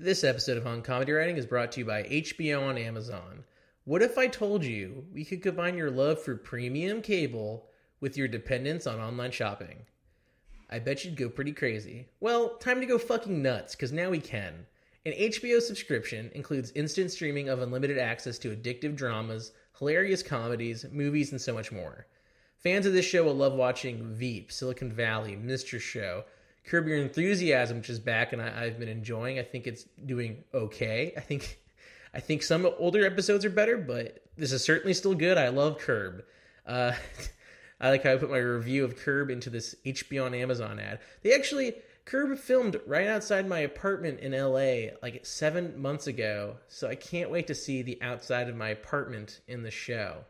This episode of On Comedy Writing is brought to you by HBO on Amazon. What if I told you we could combine your love for premium cable with your dependence on online shopping? I bet you'd go pretty crazy. Well, time to go fucking nuts, because now we can. An HBO subscription includes instant streaming of unlimited access to addictive dramas, hilarious comedies, movies, and so much more. Fans of this show will love watching Veep, Silicon Valley, Mr. Show, Curb Your Enthusiasm, which is back and I, have been enjoying. I think it's doing okay. I think I think some older episodes are better, but this is certainly still good. I love Curb. Uh, I like how I put my review of Curb into this HBO on Amazon ad. They actually Curb filmed right outside my apartment in LA like seven months ago, so I can't wait to see the outside of my apartment in the show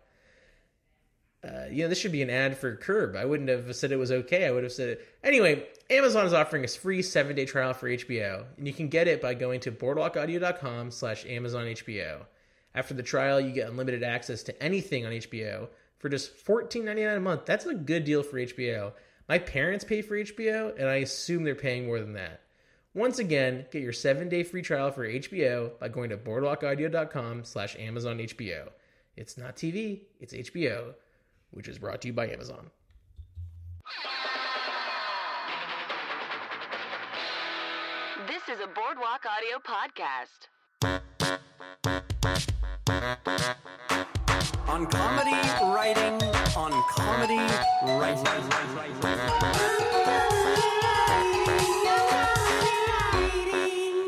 uh, you know, this should be an ad for Curb. I wouldn't have said it was okay. I would have said it. Anyway, Amazon is offering a free seven day trial for HBO, and you can get it by going to boardwalkaudio.com slash Amazon HBO. After the trial, you get unlimited access to anything on HBO for just $14.99 a month. That's a good deal for HBO. My parents pay for HBO, and I assume they're paying more than that. Once again, get your seven day free trial for HBO by going to boardwalkaudio.com slash Amazon HBO. It's not TV, it's HBO which is brought to you by Amazon. This is a Boardwalk Audio podcast. On comedy writing, on comedy writing.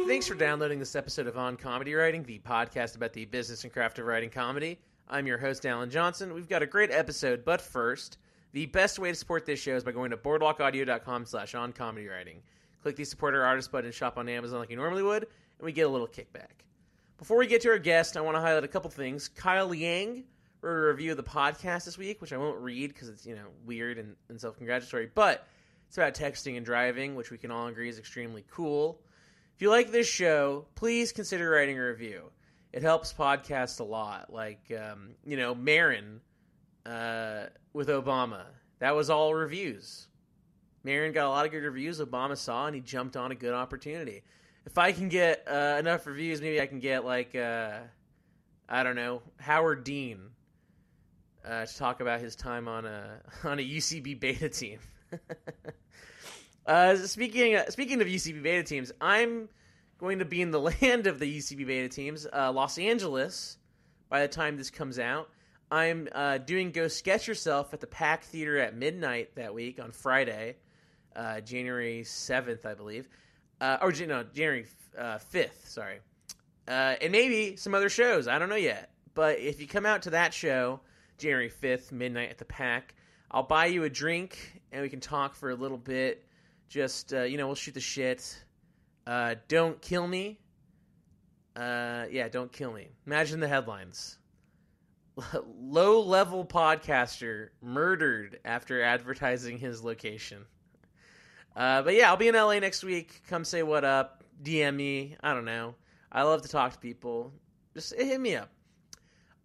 Thanks for downloading this episode of On Comedy Writing, the podcast about the business and craft of writing comedy. I'm your host, Alan Johnson. We've got a great episode, but first, the best way to support this show is by going to boardwalkaudio.com slash on comedy writing. Click the support our artist button and shop on Amazon like you normally would, and we get a little kickback. Before we get to our guest, I want to highlight a couple things. Kyle Liang wrote a review of the podcast this week, which I won't read because it's, you know, weird and, and self-congratulatory, but it's about texting and driving, which we can all agree is extremely cool. If you like this show, please consider writing a review it helps podcasts a lot. Like um, you know, Maron uh, with Obama. That was all reviews. Maron got a lot of good reviews. Obama saw and he jumped on a good opportunity. If I can get uh, enough reviews, maybe I can get like uh, I don't know Howard Dean uh, to talk about his time on a on a UCB beta team. Uh, speaking speaking of UCB beta teams, I'm going to be in the land of the UCB beta teams, uh, Los Angeles, by the time this comes out. I'm uh, doing Go Sketch Yourself at the Pack Theater at midnight that week on Friday, uh, January 7th, I believe. Uh, or, no, January 5th, uh, sorry. Uh, and maybe some other shows. I don't know yet. But if you come out to that show, January 5th, midnight at the Pack, I'll buy you a drink and we can talk for a little bit. Just, you know, we'll shoot the shit uh, don't kill me. Uh, yeah, don't kill me. Imagine the headlines. Low level podcaster murdered after advertising his location. Uh, but yeah, I'll be in LA next week. Come say what up. DM me. I don't know. I love to talk to people. Just hit me up.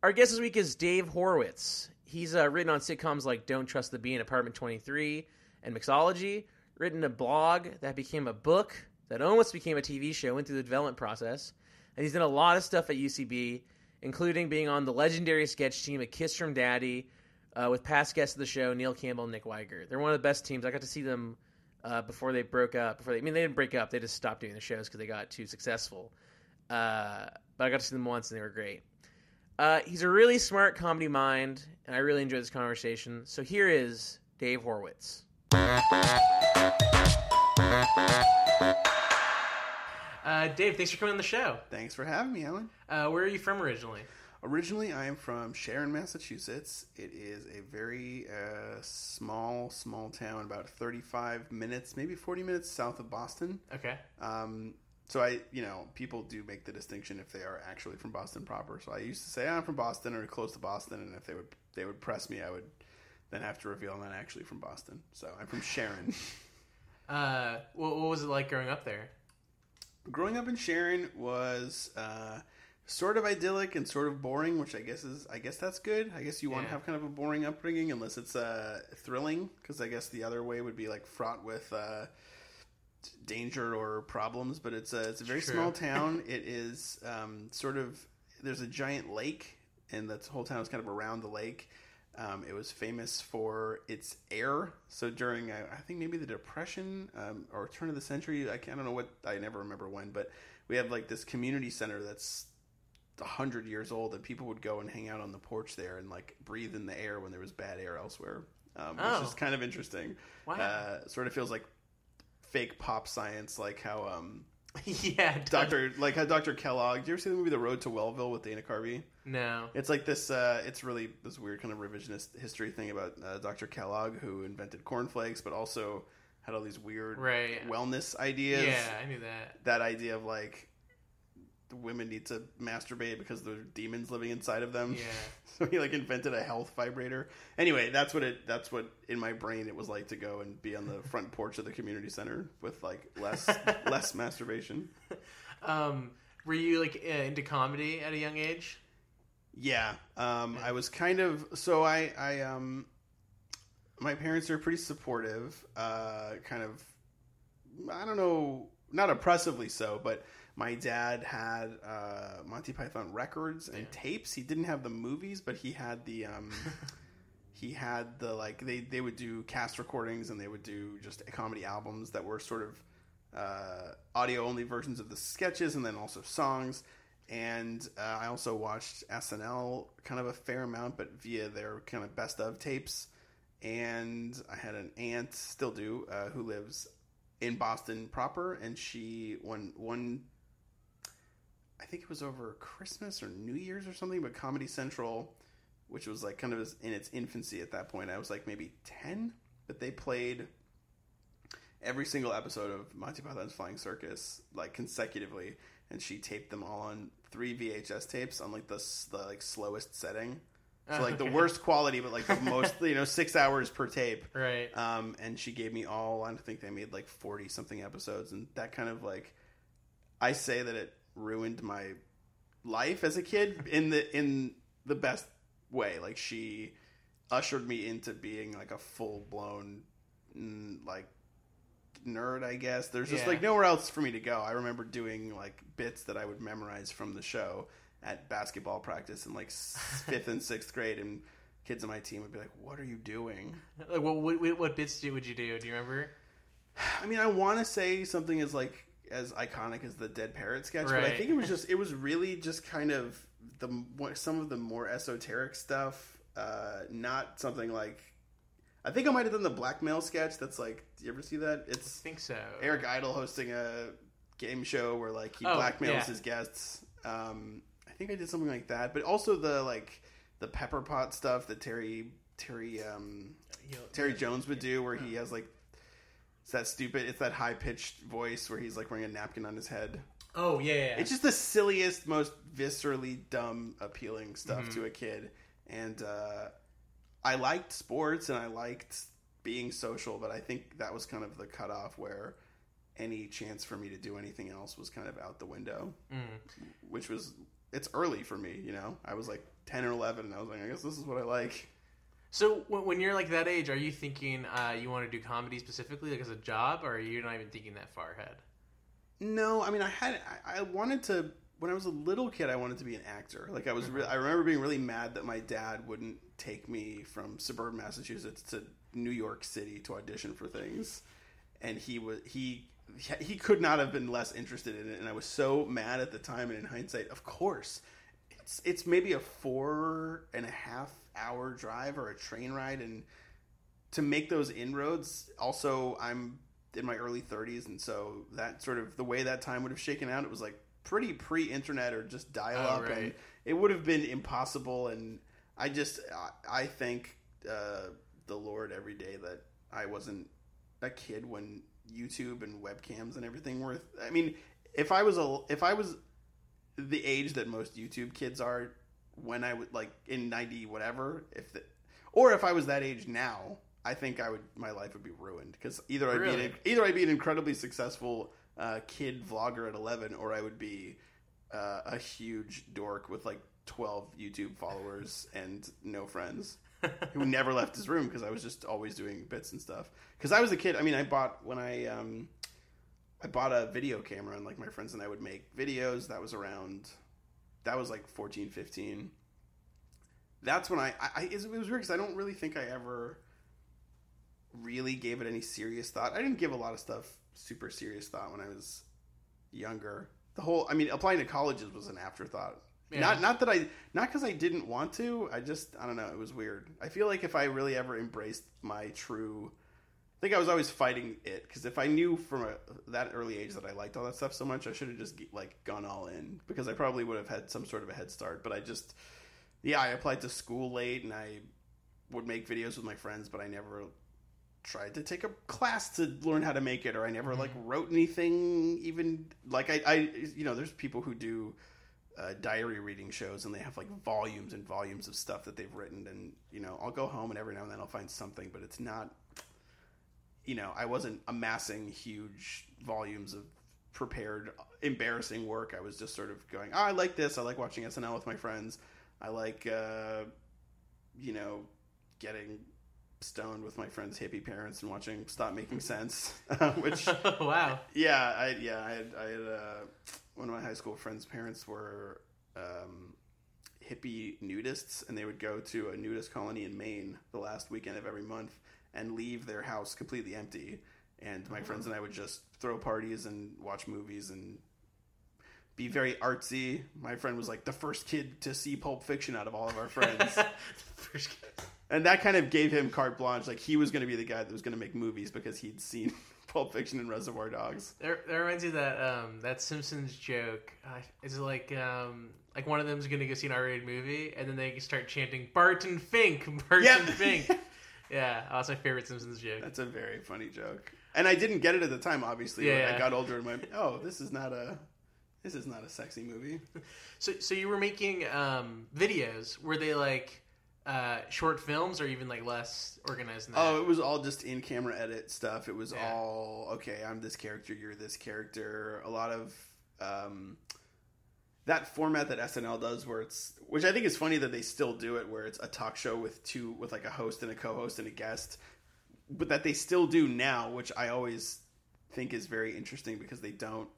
Our guest this week is Dave Horwitz. He's uh, written on sitcoms like Don't Trust the B in Apartment 23 and Mixology, written a blog that became a book that almost became a TV show, went through the development process, and he's done a lot of stuff at UCB, including being on the legendary sketch team at Kiss from Daddy uh, with past guests of the show, Neil Campbell and Nick Wiger. They're one of the best teams. I got to see them uh, before they broke up. Before they, I mean, they didn't break up; they just stopped doing the shows because they got too successful. Uh, but I got to see them once, and they were great. Uh, he's a really smart comedy mind, and I really enjoyed this conversation. So here is Dave Horwitz. Uh, Dave, thanks for coming on the show. Thanks for having me, Alan. Uh, where are you from originally? Originally, I am from Sharon, Massachusetts. It is a very uh, small, small town, about 35 minutes, maybe 40 minutes south of Boston. Okay. Um, so I, you know, people do make the distinction if they are actually from Boston proper. So I used to say I'm from Boston or close to Boston, and if they would they would press me, I would then have to reveal I'm not actually from Boston. So I'm from Sharon. uh, what, what was it like growing up there? Growing up in Sharon was uh, sort of idyllic and sort of boring, which I guess is I guess that's good. I guess you want to have kind of a boring upbringing unless it's uh, thrilling, because I guess the other way would be like fraught with uh, danger or problems, but it's a it's a very True. small town. it is um, sort of there's a giant lake, and the whole town is kind of around the lake. Um, it was famous for its air. So during, uh, I think maybe the Depression um, or turn of the century, I, can't, I don't know what, I never remember when, but we have like this community center that's a hundred years old, and people would go and hang out on the porch there and like breathe in the air when there was bad air elsewhere, um, which Oh. is kind of interesting. Wow. Uh, sort of feels like fake pop science, like how um, yeah. Doctor, like how Doctor Kellogg. Did you ever see the movie The Road to Wellville with Dana Carvey? No. It's like this. Uh, it's really this weird kind of revisionist history thing about uh, Dr. Kellogg, who invented cornflakes, but also had all these weird Right. wellness ideas. Yeah, I knew that. That idea of like the women need to masturbate because there are demons living inside of them. Yeah. so he like invented a health vibrator. Anyway, that's what it. That's what in my brain it was like to go and be on the front porch of the community center with like less less masturbation. Um, were you like uh, into comedy at a young age? Yeah, um, I was kind of so I I um my parents are pretty supportive. Uh, kind of I don't know, not oppressively so, but my dad had uh, Monty Python records and tapes. He didn't have the movies, but he had the um, he had the like they they would do cast recordings and they would do just comedy albums that were sort of uh, audio only versions of the sketches and then also songs. And uh, I also watched SNL kind of a fair amount, but via their kind of best of tapes. And I had an aunt, still do, uh, who lives in Boston proper, and she one one. I think it was over Christmas or New Year's or something, but Comedy Central, which was like kind of in its infancy at that point. I was like maybe ten, but they played every single episode of Monty Python's Flying Circus like consecutively, and she taped them all on three VHS tapes on like the, the like slowest setting. So like the Okay. worst quality, but like the most you know six hours per tape. Right. Um, and she gave me all. I think they made like forty something episodes, and that kind of like I say that it ruined my life as a kid in the in the best way. Like she ushered me into being like a full blown mm, like nerd. I guess there's just Yeah. like nowhere else for me to go. I remember doing like bits that I would memorize from the show at basketball practice in like fifth and sixth grade, and kids on my team would be like, "What are you doing?" Like, what, what what bits do, would you do? Do you remember? I mean, I want to say something as like as iconic as the dead parrot sketch, but I think it was just it was really just kind of the some of the more esoteric stuff, uh, not something like. I think I might have done the blackmail sketch. That's like, do you ever see that? It's I It's think so. Eric Idle hosting a game show where like he Oh, blackmails yeah. his guests. Um, I think I did something like that, but also the like the pepper pot stuff that Terry Terry um, Terry Jones would do, where he has like it's that stupid, it's that high pitched voice where he's like wearing a napkin on his head. Oh yeah, yeah. It's just the silliest, most viscerally dumb, appealing stuff Mm-hmm. to a kid. And uh, I liked sports and I liked being social, but I think that was kind of the cutoff where any chance for me to do anything else was kind of out the window, Mm. which was it's early for me. You know, I was like ten or eleven, and I was like, I guess this is what I like. So when, when you're like that age, are you thinking uh, you want to do comedy specifically, like as a job, or are you not even thinking that far ahead? No, I mean, I had I, I wanted to when I was a little kid. I wanted to be an actor. Like I was, re- I remember being really mad that my dad wouldn't take me from suburban Massachusetts to New York City to audition for things, and he was he he could not have been less interested in it. And I was so mad at the time. And in hindsight, of course, it's it's maybe a four and a half hour drive or a train ride, and to make those inroads. Also, I'm in my early 30s, and so that sort of the way that time would have shaken out, it was like pretty pre-internet or just dial-up, Oh, right. and it would have been impossible. And I just I, I thank uh, the Lord every day that I wasn't a kid when YouTube and webcams and everything were. I mean, if I was a if I was the age that most YouTube kids are when I would like in 90 whatever if the, or if I was that age now I think I would my life would be ruined because either I'd be an, either I'd be an incredibly successful uh, kid vlogger at 11 or I would be uh, a huge dork with like 12 YouTube followers and no friends who never left his room because I was just always doing bits and stuff because I was a kid I mean I bought when I um I bought a video camera and like my friends and I would make videos. That was around that was like 14, 15. That's when I, I, it was weird because I don't really think I ever really gave it any serious thought. I didn't give a lot of stuff super serious thought when I was younger. The whole, I mean, applying to colleges was an afterthought. Yeah. Not, not that I, not because I didn't want to. I just, I don't know. It was weird. I feel like if I really ever embraced my true, I think I was always fighting it because if I knew from a, that early age that I liked all that stuff so much, I should have just like gone all in because I probably would have had some sort of a head start. But I just, yeah, I applied to school late and I would make videos with my friends, but I never tried to take a class to learn how to make it or I never like wrote anything even like I, I you know there's people who do uh, diary reading shows and they have like volumes and volumes of stuff that they've written and you know I'll go home and every now and then I'll find something but it's not you know I wasn't amassing huge volumes of prepared embarrassing work. I was just sort of going oh, I like this. I like watching SNL with my friends. I like uh, you know getting stoned with my friends' hippie parents and watching Stop Making Sense, which wow. yeah, I yeah I had, I had uh, one of my high school friends' parents were um, hippie nudists, and they would go to a nudist colony in Maine the last weekend of every month and leave their house completely empty. And my friends and I would just throw parties and watch movies and be very artsy. My friend was like the first kid to see Pulp Fiction out of all of our friends. First kid. and that kind of gave him carte blanche. Like he was going to be the guy that was going to make movies because he'd seen Pulp Fiction and Reservoir Dogs. That, that reminds me of that um, that Simpsons joke. Uh, is like um, like one of them's gonna go see an R-rated movie, and then they start chanting Barton Fink, Barton Yeah. Fink. yeah, oh, that's my favorite Simpsons joke. That's a very funny joke. And I didn't get it at the time, obviously. Yeah. When I got older and went, oh, this is not a this is not a sexy movie. So, so you were making um, videos. Were they like uh, short films, or even like less organized than that? Oh, it was all just in camera edit stuff. It was Yeah. all okay. I'm this character. You're this character. A lot of um, that format that SNL does, where it's which I think is funny that they still do it, where it's a talk show with two with like a host and a co-host and a guest, but that they still do now, which I always think is very interesting because they don't.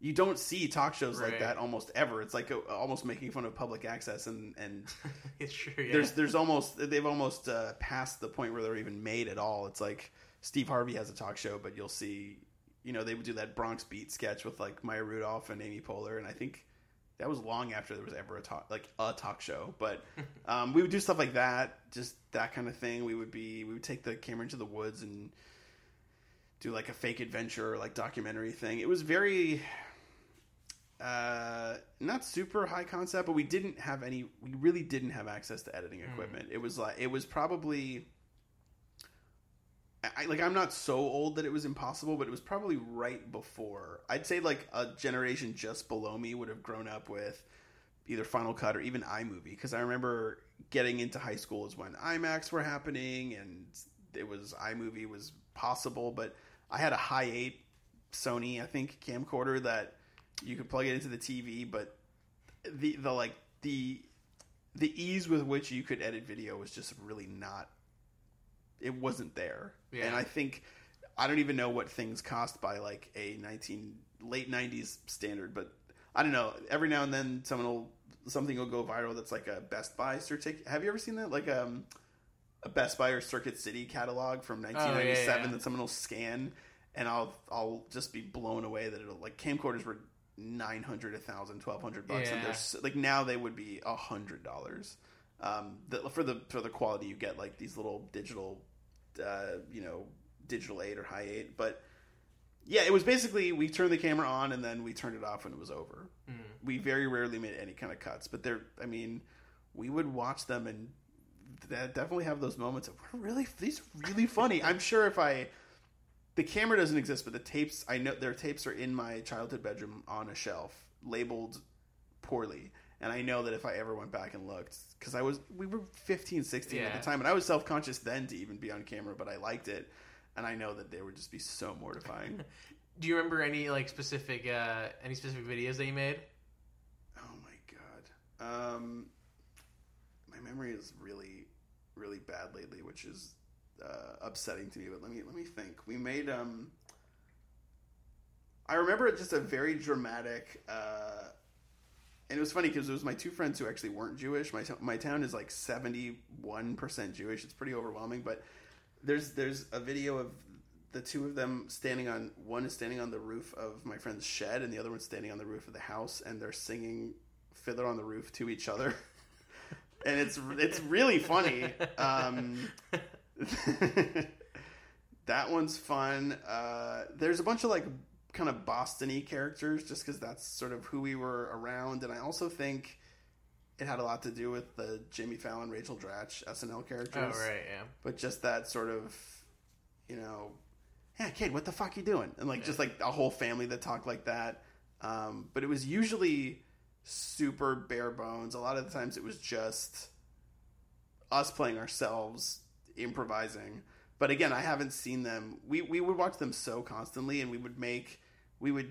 You don't see talk shows like that almost ever. It's like uh almost making fun of public access and and it's true. Yeah. there's there's almost they've almost uh, passed the point where they're even made at all. It's like Steve Harvey has a talk show, but you'll see, you know, they would do that Bronx Beat sketch with like Maya Rudolph and Amy Poehler, and I think that was long after there was ever a talk like a talk show. But um, we would do stuff like that, just that kind of thing. We would be we would take the camera into the woods and do like a fake adventure like documentary thing. It was very uh, not super high concept, but we didn't have any. We really didn't have access to editing equipment. It was like it was probably. I, like I'm not so old that it was impossible, but it was probably right before. I'd say like a generation just below me would have grown up with either Final Cut or even iMovie because I remember getting into high school is when iMacs were happening and it was iMovie was possible, but I had a Hi8 Sony I think camcorder that you could plug it into the TV, but the the like the the ease with which you could edit video was just really not it wasn't there. Yeah. And I think I don't even know what things cost by like a 19 late 90s standard, but I don't know. Every now and then someone will something will go viral that's like a Best Buy certificate. Have you ever seen that like um a Best Buy or Circuit City catalog from 1997 yeah. that someone will scan and I'll I'll just be blown away that it'll like camcorders were 900 1000 1200 bucks and Yeah. they're like now they would be a hundred dollars um the, for the for the quality you get like these little digital uh you know digital 8 or Hi8 but yeah it was basically we turned the camera on and then we turned it off when it was over. We very rarely made any kind of cuts but there i mean we would watch them and definitely have those moments of we're really these are really funny. I'm sure if i the camera doesn't exist, but the tapes I know their tapes are in my childhood bedroom on a shelf, labeled poorly. And I know that if I ever went back and looked, because I was we were 15, 16 at the time, and I was self conscious then to even be on camera, but I liked it, and I know that they would just be so mortifying. Do you remember any like specific uh, any specific videos that you made? oh my god, um, my memory is really, really bad lately, which is uh, upsetting to me. But let me let me think. We made um. I remember it just a very dramatic. Uh, and it was funny because it was my two friends who actually weren't Jewish. My to- my town is like seventy one percent Jewish. It's pretty overwhelming, but there's there's a video of the two of them standing on one is standing on the roof of my friend's shed, and the other one's standing on the roof of the house, and they're singing "Fiddler on the Roof" to each other, and it's it's really funny. Um, that one's fun. Uh, there's a bunch of like kind of Boston-y characters, just because that's sort of who we were around, and I also think it had a lot to do with the Jimmy Fallon, Rachel Dratch SNL characters. Oh right, yeah. But just that sort of, you know, yeah, kid, what the fuck you doing? And like just like a whole family that talked like that. Um, but it was usually super bare bones. A lot of the times it was just us playing ourselves, improvising. But again, I haven't seen them. We we would watch them so constantly, and we would make we would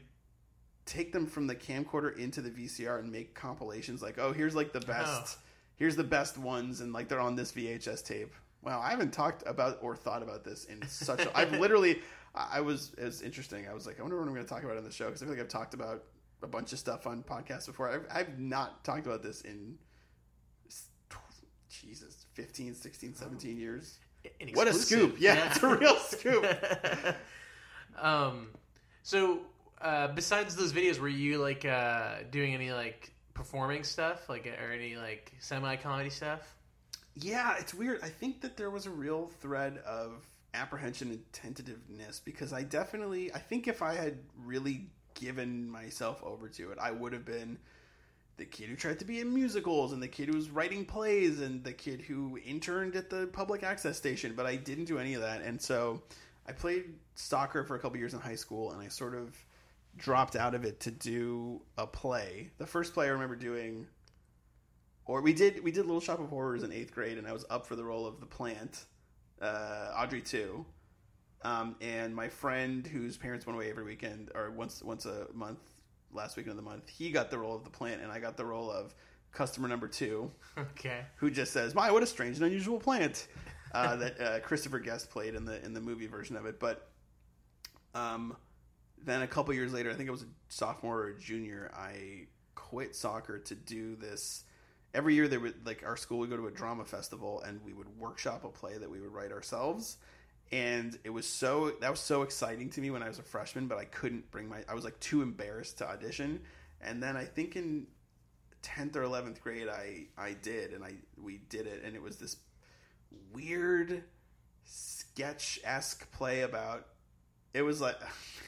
take them from the camcorder into the VCR and make compilations. Like, oh, here's like the best, here's the best ones, and like they're on this VHS tape. Wow, I haven't talked about or thought about this in such. a... I've literally, I was as interesting. I was like, I wonder what I'm going to talk about on the show because I feel like I've talked about a bunch of stuff on podcasts before. I've, I've not talked about this in Jesus, 15, 16, 17 years. What a scoop. Yeah, it's a real scoop. um, so uh, besides those videos, were you like uh, doing any like performing stuff, like or any like semi comedy stuff? Yeah, it's weird. I think that there was a real thread of apprehension and tentativeness because I definitely, I think if I had really given myself over to it, I would have been the kid who tried to be in musicals and the kid who was writing plays and the kid who interned at the public access station, but I didn't do any of that. And so I played soccer for a couple years in high school and I sort of dropped out of it to do a play. The first play I remember doing or we did we did Little Shop of Horrors in eighth grade, and I was up for the role of the plant, uh, Audrey II. Um, and my friend, whose parents went away every weekend or once once a month, last weekend of the month, he got the role of the plant, and I got the role of customer number two, Okay. who just says, "My, what a strange and unusual plant." Uh, that uh, Christopher Guest played in the in the movie version of it, but um, then a couple years later, I think it was a sophomore or a junior, I quit soccer to do this. Every year, there would like our school would go to a drama festival, and we would workshop a play that we would write ourselves. And it was so that was so exciting to me when I was a freshman, but I couldn't bring my I was like too embarrassed to audition. And then I think in tenth or eleventh grade, I I did, and I we did it, and it was this weird sketch esque play about it was like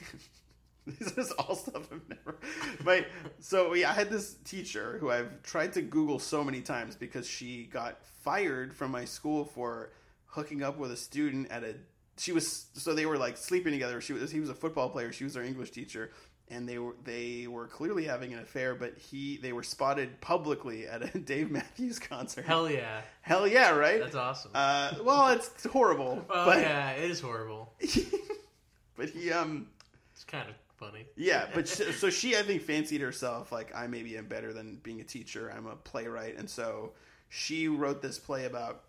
this is all stuff I've never my so yeah I had this teacher who I've tried to Google so many times because she got fired from my school for hooking up with a student at a she was so they were like sleeping together. She was he was a football player. She was their English teacher. And they were they were clearly having an affair but he they were spotted publicly at a Dave Matthews concert. Hell yeah, hell yeah right? That's awesome. uh, well it's horrible well, but yeah, it is horrible. but he um It's kind of funny. yeah but sh so she i think fancied herself like i maybe am better than being a teacher. I'm a playwright. And so she wrote this play about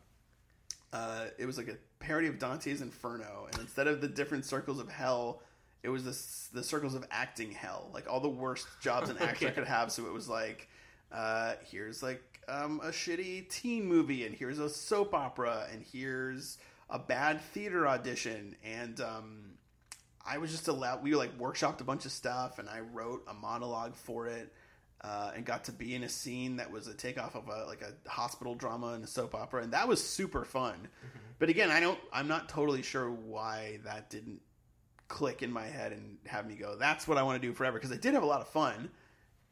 uh, it was like a parody of dante's inferno. And instead of the different circles of hell it was this, the circles of acting hell. Like all the worst jobs an actor Okay. could have. So it was like uh, here's like um, a shitty teen movie and here's a soap opera and here's a bad theater audition and um, I was just allowed. We like workshopped a bunch of stuff, and I wrote a monologue for it, uh, and got to be in a scene that was a takeoff of a like a hospital drama and a soap opera, and that was super fun. But again, I don't. I'm not totally sure why that didn't click in my head and have me go. That's what I want to do forever because I did have a lot of fun,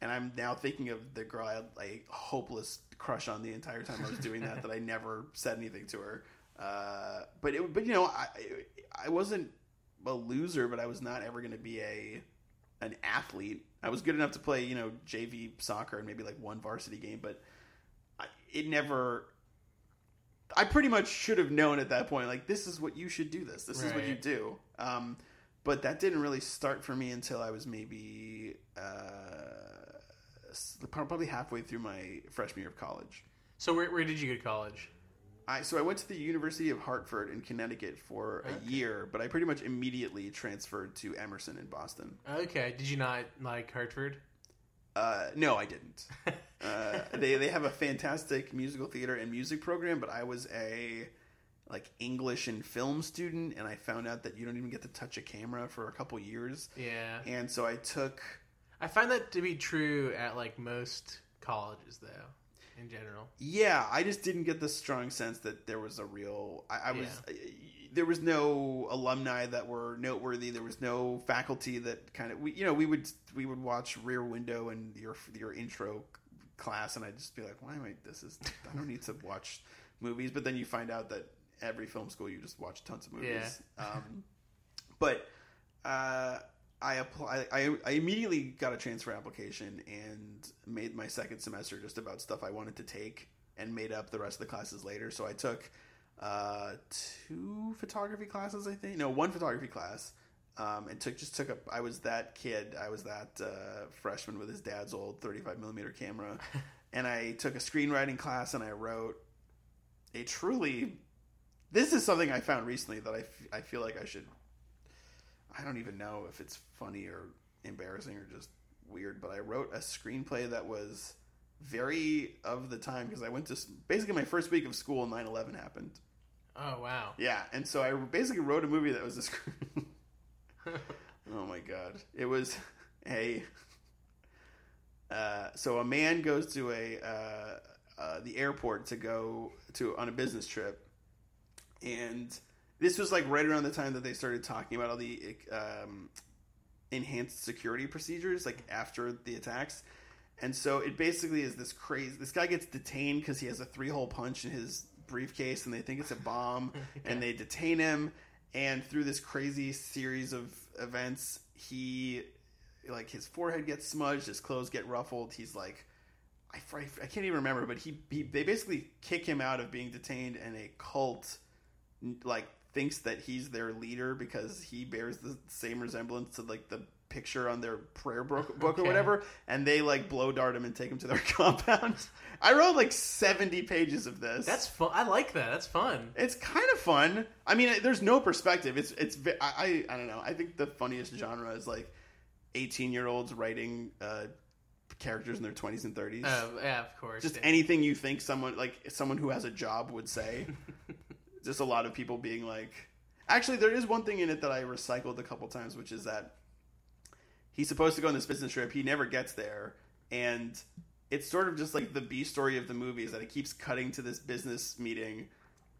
and I'm now thinking of the girl I had a hopeless crush on the entire time I was doing that. that I never said anything to her. Uh, but it, but you know, I I wasn't a loser, but I was not ever going to be a an athlete. I was good enough to play, you know, JV soccer and maybe like one varsity game, but I, it never. I pretty much should have known at that point, like this is what you should do. This, this is what you do. Um, but that didn't really start for me until I was maybe uh, probably halfway through my freshman year of college. So where, where did you go to college? I so I went to the University of Hartford in Connecticut for a year, but I pretty much immediately transferred to Emerson in Boston. Okay. Did you not like Hartford? Uh, no, I didn't. uh, they they have a fantastic musical theater and music program, but I was a like English and film student, and I found out that you don't even get to touch a camera for a couple years, Yeah. and so I took. I find that to be true at like most colleges, though, in general. Yeah, I just didn't get the strong sense that there was a real. I, I was. There was no alumni that were noteworthy. There was no faculty that kind of we, you know, we would we would watch Rear Window and your your intro class, and I'd just be like, why am I? This is I don't need to watch movies. But then you find out that every film school you just watch tons of movies. Um, but uh, I apply. I, I immediately got a transfer application and made my second semester just about stuff I wanted to take, and made up the rest of the classes later. So I took uh, two photography classes, I think. No, one photography class. Um, and took just took up. I was that kid. I was that uh, freshman with his dad's old 35 millimeter camera, and I took a screenwriting class and I wrote a truly. This is something I found recently that I, f- I feel like I should. I don't even know if it's funny or embarrassing or just weird, but I wrote a screenplay that was very of the time because I went to basically my first week of school. 9-11 happened. Oh wow. Yeah, and so I basically wrote a movie that was a screen. oh my god! It was a. Uh, so a man goes to a uh, uh, the airport to go to on a business trip, and this was like right around the time that they started talking about all the um, enhanced security procedures, like after the attacks. And so it basically is this crazy. This guy gets detained because he has a three hole punch in his briefcase, and they think it's a bomb, and they detain him. And through this crazy series of events, he like his forehead gets smudged, his clothes get ruffled. He's like, I, I can't even remember, but he, he they basically kick him out of being detained, and a cult like thinks that he's their leader because he bears the same resemblance to like the picture on their prayer book, book or whatever and they like blow dart him and take him to their compound i wrote like 70 pages of this That's fun. I like that. That's fun. it's kind of fun i mean there's no perspective it's it's i i, I don't know i think the funniest genre is like 18 year olds writing uh characters in their 20s and 30s Oh yeah, of course. just yeah. anything you think someone like someone who has a job would say. just a lot of people being like, actually, there is one thing in it that I recycled a couple times, which is that he's supposed to go on this business trip. He never gets there, and it's sort of just like the B story of the movie is that it keeps cutting to this business meeting.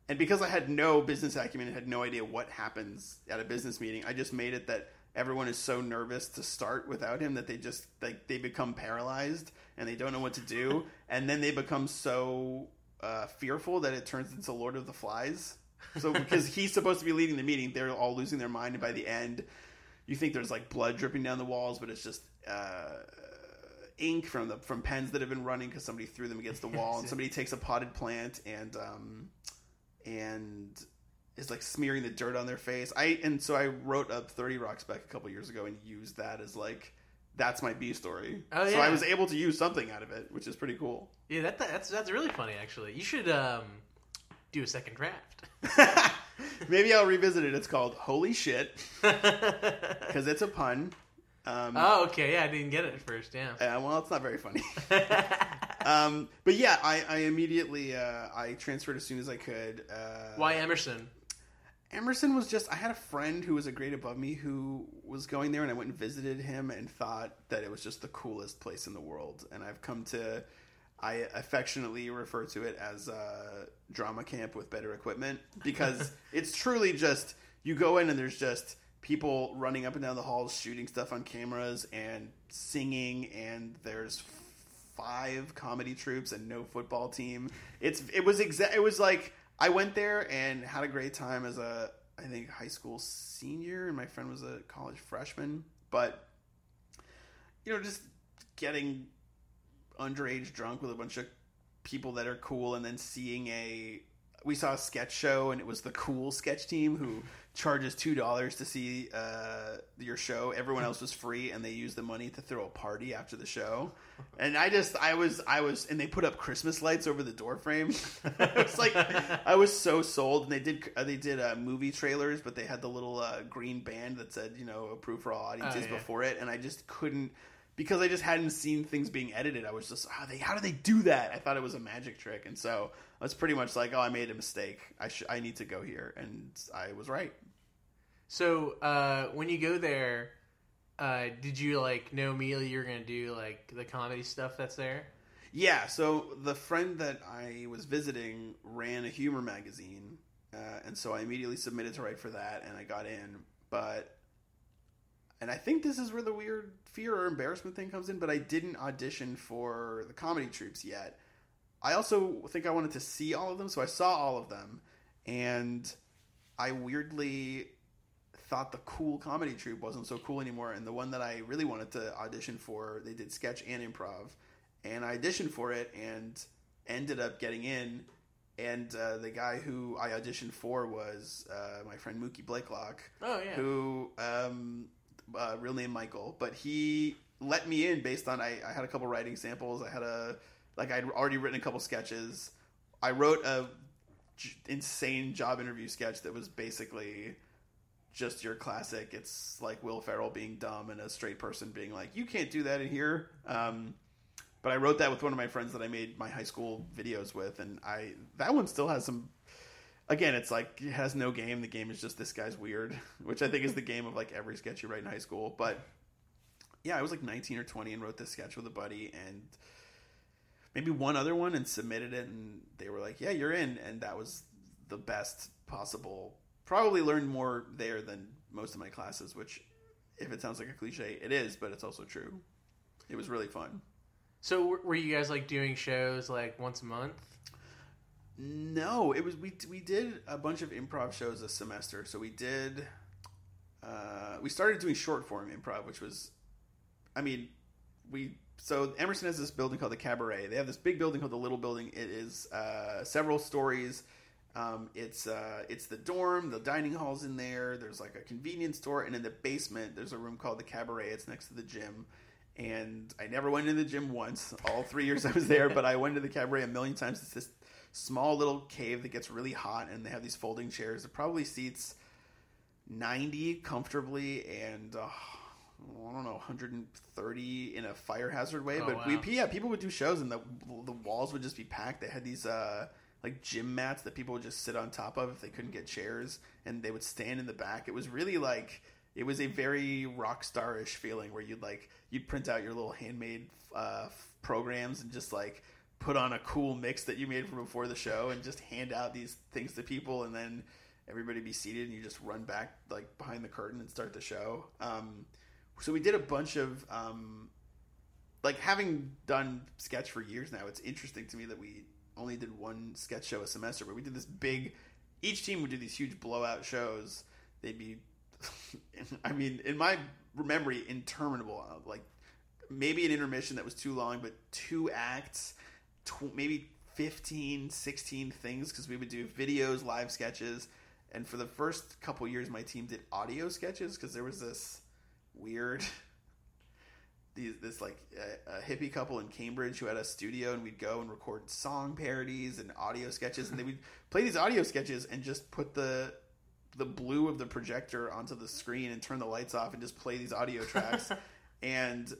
And because I had no business acumen and had no idea what happens at a business meeting, I just made it that everyone is so nervous to start without him that they just like they become paralyzed and they don't know what to do, and then they become so uh, fearful that it turns into Lord of the Flies. So because he's supposed to be leading the meeting, they're all losing their mind, and by the end, you think there's like blood dripping down the walls, but it's just uh, ink from the from pens that have been running because somebody threw them against the wall, and somebody takes a potted plant and um, and is like smearing the dirt on their face. I and so I wrote up 30 Rock spec a couple years ago and used that as like that's my B story. Oh, So I was able to use something out of it, which is pretty cool. Yeah, that, that's that's really funny actually. You should um, do a second draft. Maybe I'll revisit it. It's called Holy Shit because it's a pun. Um, oh, okay. Yeah, I didn't get it at first. Yeah. Uh, well, it's not very funny. um, but yeah, I, I immediately uh, I transferred as soon as I could. Uh, Why Emerson? Emerson was just I had a friend who was a grade above me who was going there, and I went and visited him and thought that it was just the coolest place in the world. And I've come to I affectionately refer to it as uh, drama camp with better equipment because it's truly just you go in and there's just people running up and down the halls shooting stuff on cameras and singing and there's five comedy troupes and no football team. It's it was exa- it was like I went there and had a great time as a I think high school senior and my friend was a college freshman, but you know just getting underage drunk with a bunch of people that are cool and then seeing a we saw a sketch show and it was the cool sketch team who charges two dollars to see uh, your show. Everyone else was free, and they used the money to throw a party after the show. And I just, I was, I was, and they put up Christmas lights over the door frame. it's like I was so sold. And they did, uh, they did uh, movie trailers, but they had the little uh, green band that said, you know, approved for all audiences Oh, yeah. before it, and I just couldn't. Because I just hadn't seen things being edited, I was just how they how do they do that? I thought it was a magic trick, and so I was pretty much like, oh, I made a mistake. I sh- I need to go here, and I was right. So uh, when you go there, uh, did you like know immediately you're gonna do like the comedy stuff that's there? Yeah, so the friend that I was visiting ran a humor magazine, uh, and so I immediately submitted to write for that, and I got in. But, and I think this is where the weird fear or embarrassment thing comes in. But I didn't audition for the comedy troupes yet. I also think I wanted to see all of them, so I saw all of them, and I weirdly thought the cool comedy troupe wasn't so cool anymore. And the one that I really wanted to audition for, they did sketch and improv, and I auditioned for it and ended up getting in. And uh, the guy who I auditioned for was uh, my friend Mookie Blakelock, Oh yeah. who um, uh, real name Michael, but he let me in based on I, I had a couple writing samples. I had a like I'd already written a couple sketches. I wrote a j- insane job interview sketch that was basically just your classic. It's like Will Ferrell being dumb and a straight person being like, "You can't do that in here." Um, but I wrote that with one of my friends that I made my high school videos with, and I that one still has some. Again, it's like it has no game. The game is just this guy's weird, which I think is the game of like every sketch you write in high school. But yeah, I was like 19 or 20 and wrote this sketch with a buddy and maybe one other one and submitted it and they were like, "Yeah, you're in." And that was the best possible. Probably learned more there than most of my classes, which if it sounds like a cliche, it is, but it's also true. It was really fun. So were you guys like doing shows like once a month? No, it was we we did a bunch of improv shows this semester. So we did uh, we started doing short form improv, which was I mean, we so Emerson has this building called the Cabaret. They have this big building called the Little Building. It is uh, several stories. Um, it's uh, it's the dorm, the dining hall's in there. There's like a convenience store, and in the basement there's a room called the Cabaret. It's next to the gym. And I never went into the gym once, all three years I was there, but I went to the cabaret a million times. It's this small little cave that gets really hot, and they have these folding chairs. It probably seats 90 comfortably and uh, I don't know 130 in a fire hazard way. Oh, but wow. we yeah people would do shows and the the walls would just be packed. They had these uh, like gym mats that people would just sit on top of if they couldn't get chairs, and they would stand in the back. It was really like it was a very rock star-ish feeling where you'd like you'd print out your little handmade uh, programs and just like put on a cool mix that you made from before the show and just hand out these things to people and then everybody be seated and you just run back like behind the curtain and start the show. Um, so we did a bunch of um, like having done sketch for years now it's interesting to me that we only did one sketch show a semester but we did this big each team would do these huge blowout shows. They'd be i mean in my memory interminable like maybe an intermission that was too long but two acts tw- maybe 15 16 things because we would do videos live sketches and for the first couple years my team did audio sketches because there was this weird these, this like a, a hippie couple in Cambridge who had a studio and we'd go and record song parodies and audio sketches and they would play these audio sketches and just put the the blue of the projector onto the screen and turn the lights off and just play these audio tracks. And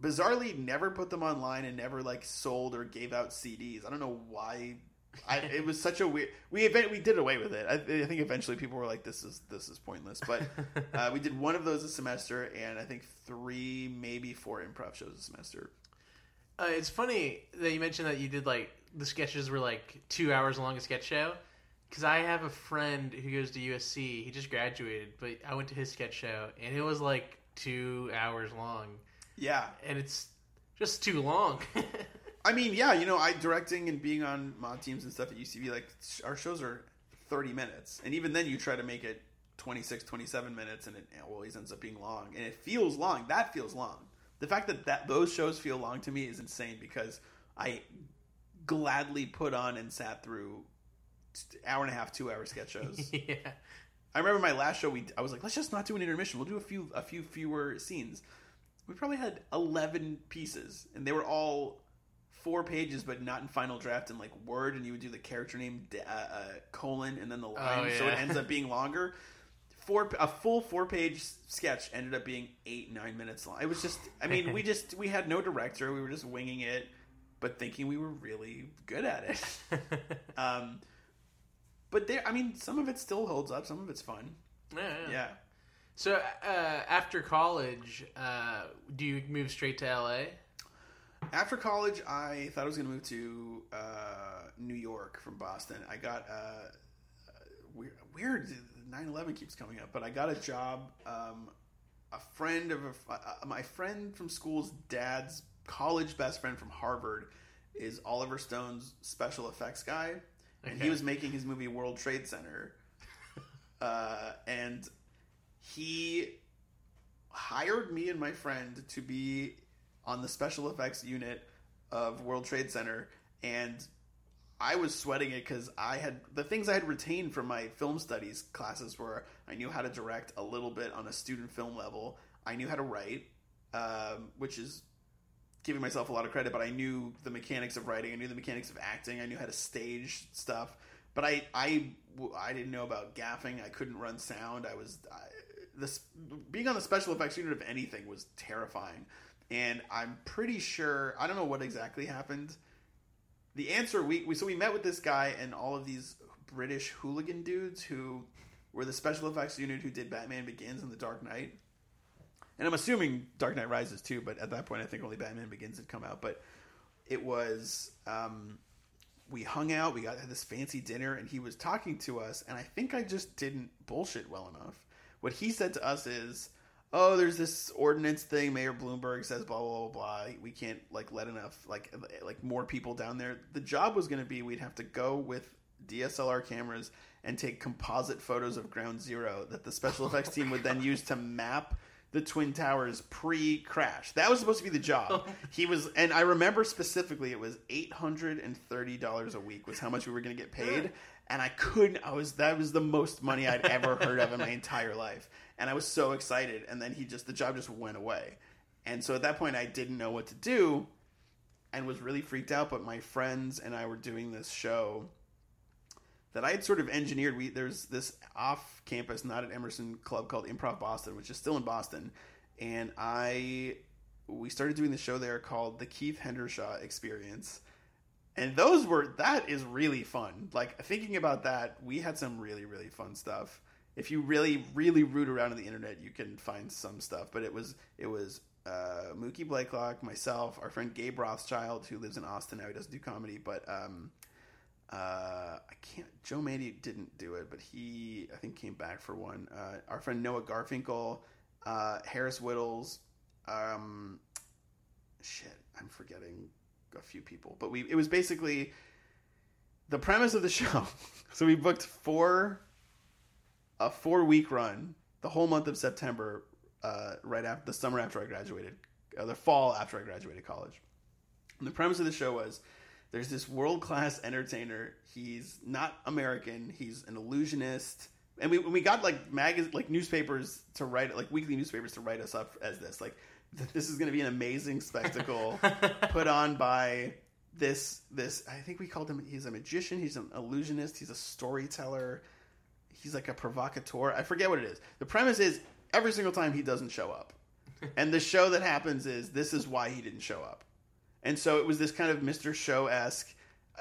bizarrely never put them online and never like sold or gave out CDs. I don't know why. I, it was such a weird. We event we did away with it. I, I think eventually people were like, "This is this is pointless." But uh, we did one of those a semester, and I think three, maybe four improv shows a semester. Uh, it's funny that you mentioned that you did like the sketches were like two hours long a sketch show. Because I have a friend who goes to USC. He just graduated, but I went to his sketch show and it was like two hours long, Yeah, and it's just too long. I mean, yeah, you know, I directing and being on Maude teams and stuff at UCB, like our shows are 30 minutes. And even then you try to make it 26, 27 minutes and it always ends up being long. And it feels long. That feels long. The fact that, that those shows feel long to me is insane because I gladly put on and sat through hour and a half, two hour sketch shows. yeah. I remember my last show. We I was like, let's just not do an intermission. We'll do a few a few fewer scenes. We probably had eleven pieces, and they were all four pages, but not in final draft in like Word. And you would do the character name uh, uh, colon and then the line, Oh, so it ends up being longer. Four a full four page sketch ended up being eight nine minutes long. It was just, I mean, we just we had no director. We were just winging it, but thinking we were really good at it. Um, but there, I mean, some of it still holds up. Some of it's fun. Yeah, yeah. Yeah. So uh, after college, uh, do you move straight to LA? After college, I thought I was going to move to uh, New York from Boston. I got uh, weird, weird. 9/11 keeps coming up, but I got a job. Um, a friend of a, uh, my friend from school's dad's college best friend from Harvard is Oliver Stone's special effects guy, and he was making his movie World Trade Center, uh, and he hired me and my friend to be on the special effects unit of World Trade Center, and I was sweating it because I had the things I had retained from my film studies classes were I knew how to direct a little bit on a student film level. I knew how to write, um, which is giving myself a lot of credit, but I knew the mechanics of writing. I knew the mechanics of acting. I knew how to stage stuff, but I I, I didn't know about gaffing. I couldn't run sound. I was I, this being on the special effects unit of anything was terrifying, and I'm pretty sure I don't know what exactly happened the answer we, we so we met with this guy and all of these British hooligan dudes who were the special effects unit who did Batman Begins and The Dark Knight. And I'm assuming Dark Knight Rises too, but at that point I think only Batman Begins had come out. But it was um, we hung out, we got had this fancy dinner, and he was talking to us, and I think I just didn't bullshit well enough. What he said to us is, "Oh, there's this ordinance thing. Mayor Bloomberg says blah blah blah blah. We can't like let enough like like more people down there. The job was going to be we'd have to go with DSLR cameras and take composite photos of Ground Zero that the special effects team would then use to map." The Twin Towers pre-crash. That was supposed to be the job. He was, and I remember specifically, it was eight hundred and thirty dollars a week was how much we were going to get paid and I couldn't. I was that was the most money I'd ever heard of in my entire life, and I was so excited. And then he just the job just went away, and so at that point I didn't know what to do, and was really freaked out. But my friends and I were doing this show that I had sort of engineered. We there's this off campus, not at Emerson Club called Improv Boston, which is still in Boston, and I we started doing the show there called the Keith Hendershaw Experience and those were that is really fun like thinking about that we had some really really fun stuff if you really really root around on the internet you can find some stuff but it was it was uh, Mookie Blaiklock, myself, our friend Gabe Rothschild, who lives in Austin now. He doesn't do comedy, but um, uh, I can't. Joe Mande didn't do it, but he I think came back for one. Uh, our friend Noah Garfinkel, uh, Harris Wittels, um, shit, I'm forgetting a few people, but we it was basically the premise of the show. so we booked four a four week run the whole month of September, uh, right after the summer after I graduated, uh, the fall after I graduated college. And the premise of the show was there's this world class entertainer. He's not American. He's an illusionist. And we we got like mag like newspapers to write like weekly newspapers to write us up as this like th- this is going to be an amazing spectacle put on by this this I think we called him he's a magician. He's an illusionist. He's a storyteller. He's like a provocateur. I forget what it is. The premise is every single time he doesn't show up. and the show that happens is this is why he didn't show up. And so it was this kind of Mr. Show esque.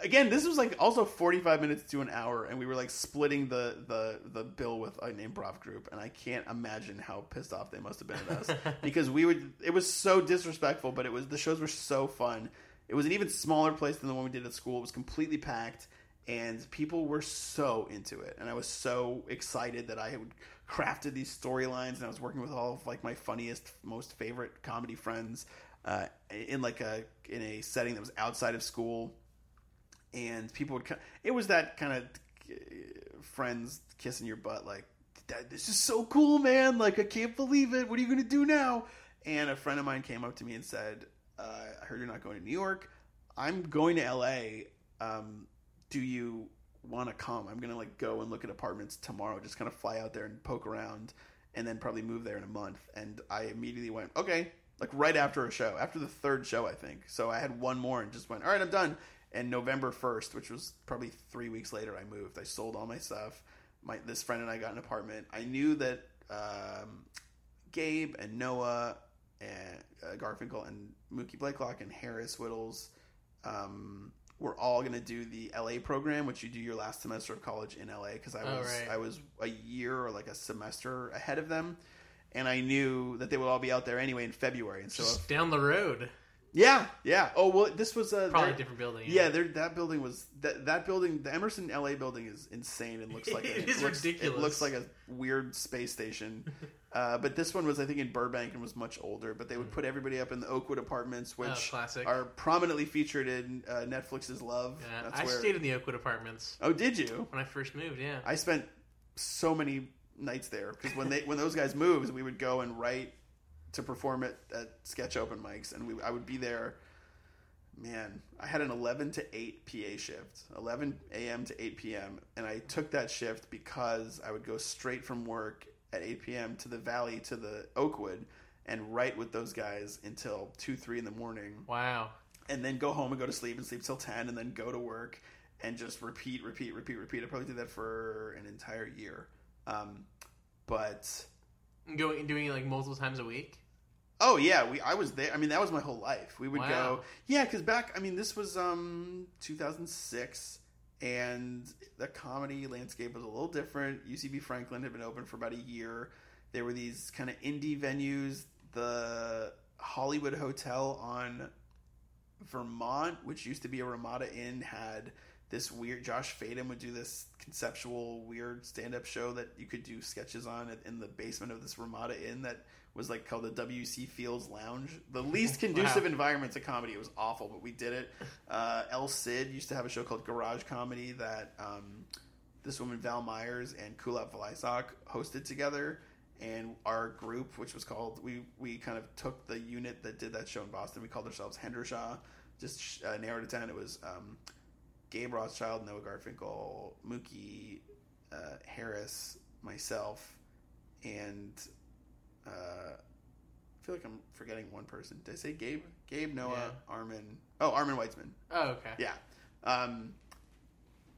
Again, this was like also forty five minutes to an hour, and we were like splitting the the the bill with an improv group, and I can't imagine how pissed off they must have been at us because we would. It was so disrespectful, but it was the shows were so fun. It was an even smaller place than the one we did at school. It was completely packed, and people were so into it, and I was so excited that I had crafted these storylines, and I was working with all of like my funniest, most favorite comedy friends uh, in like a in a setting that was outside of school, and people would. co- It was that kind of friends kissing your butt, like "Dad, this is so cool, man! Like I can't believe it. What are you gonna do now? And a friend of mine came up to me and said, uh, "I heard you're not going to New York. I'm going to L.A. Um, do you want to come. I'm gonna like go and look at apartments tomorrow. Just kind of fly out there and poke around, and then probably move there in a month." And I immediately went, "Okay." Like right after a show, after the third show, I think. So I had one more and just went, "All right, I'm done." And November first, which was probably three weeks later, I moved. I sold all my stuff. My this friend and I got an apartment. I knew that um, Gabe and Noah and uh, Garfinkel and Mookie Blaiklock and Harris Wittels um, were all going to do the LA program, which you do your last semester of college in LA. Because I Oh, was right. I was a year or like a semester ahead of them, and I knew that they would all be out there anyway in February. And so Just down the road. Yeah, yeah. Oh well, this was a Probably they're- a different building. yeah, there, that building was that that building. The Emerson LA building is insane and looks like a, It is looks, ridiculous. It looks like a weird space station. uh, but this one was, I think, in Burbank and was much older. But they would put everybody up in the Oakwood apartments, which Oh, are prominently featured in uh, Netflix's Love. Yeah, I where. stayed in the Oakwood apartments oh, did you? when I first moved. Yeah. I spent so many nights there because when they when those guys moved, we would go and write to perform it at sketch open mics, and we I would be there. Man, I had an eleven to eight PA shift, eleven a.m. to eight p.m., and I took that shift because I would go straight from work at eight p.m. to the Valley to the Oakwood and write with those guys until two three in the morning wow. and then go home and go to sleep and sleep till 10 and then go to work and just repeat repeat repeat repeat i probably did that for an entire year um, but Going doing it like multiple times a week. oh yeah we i was there i mean that was my whole life we would Wow. go yeah because back i mean this was um 2006 and the comedy landscape was a little different ucb franklin had been open for about a year there were these kind of indie venues the hollywood hotel on Vermont, which used to be a Ramada Inn, had this weird. Josh Fadem would do this conceptual weird stand-up show that you could do sketches on in the basement of this Ramada Inn that was like called the WC Fields Lounge. The least conducive Wow. environment to comedy. It was awful, but we did it. Uh, El Cid used to have a show called Garage Comedy that um, this woman Val Myers and Kulap Vilaysack hosted together. And our group, which was called, we we kind of took the unit that did that show in Boston. We called ourselves Hendershaw. Just uh, narrowed it down. It was um, Gabe Rothschild, Noah Garfinkel, Mookie uh, Harris, myself, and uh, I feel like I'm forgetting one person. Did I say Gabe? Gabe, Noah, Yeah. Armen. Oh, Armen Weitzman. Oh, okay. Yeah. Um,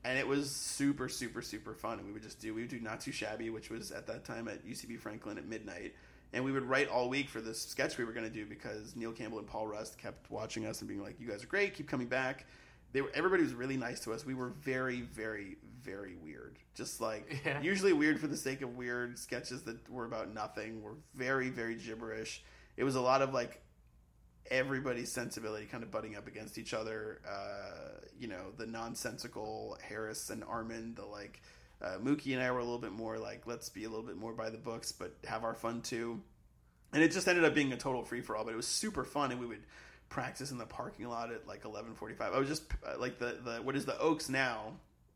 and it was super, super, super fun. And we would just do, we would do Not Too Shabby, which was at that time at UCB Franklin at midnight. And we would write all week for this sketch we were going to do because Neil Campbell and Paul Rust kept watching us and being like, you guys are great, keep coming back. They were, everybody was really nice to us. We were very, very, very weird. Just like, Yeah. usually weird for the sake of weird sketches that were about nothing. Were very, very gibberish. It was a lot of like everybody's sensibility kind of butting up against each other. Uh, you know, the nonsensical Harris and Armen, the like uh, Mookie and I were a little bit more like, let's be a little bit more by the books, but have our fun too. And it just ended up being a total free for all, but it was super fun, and we would practice in the parking lot at like eleven forty five. I was just uh, like the the what is the Oaks now?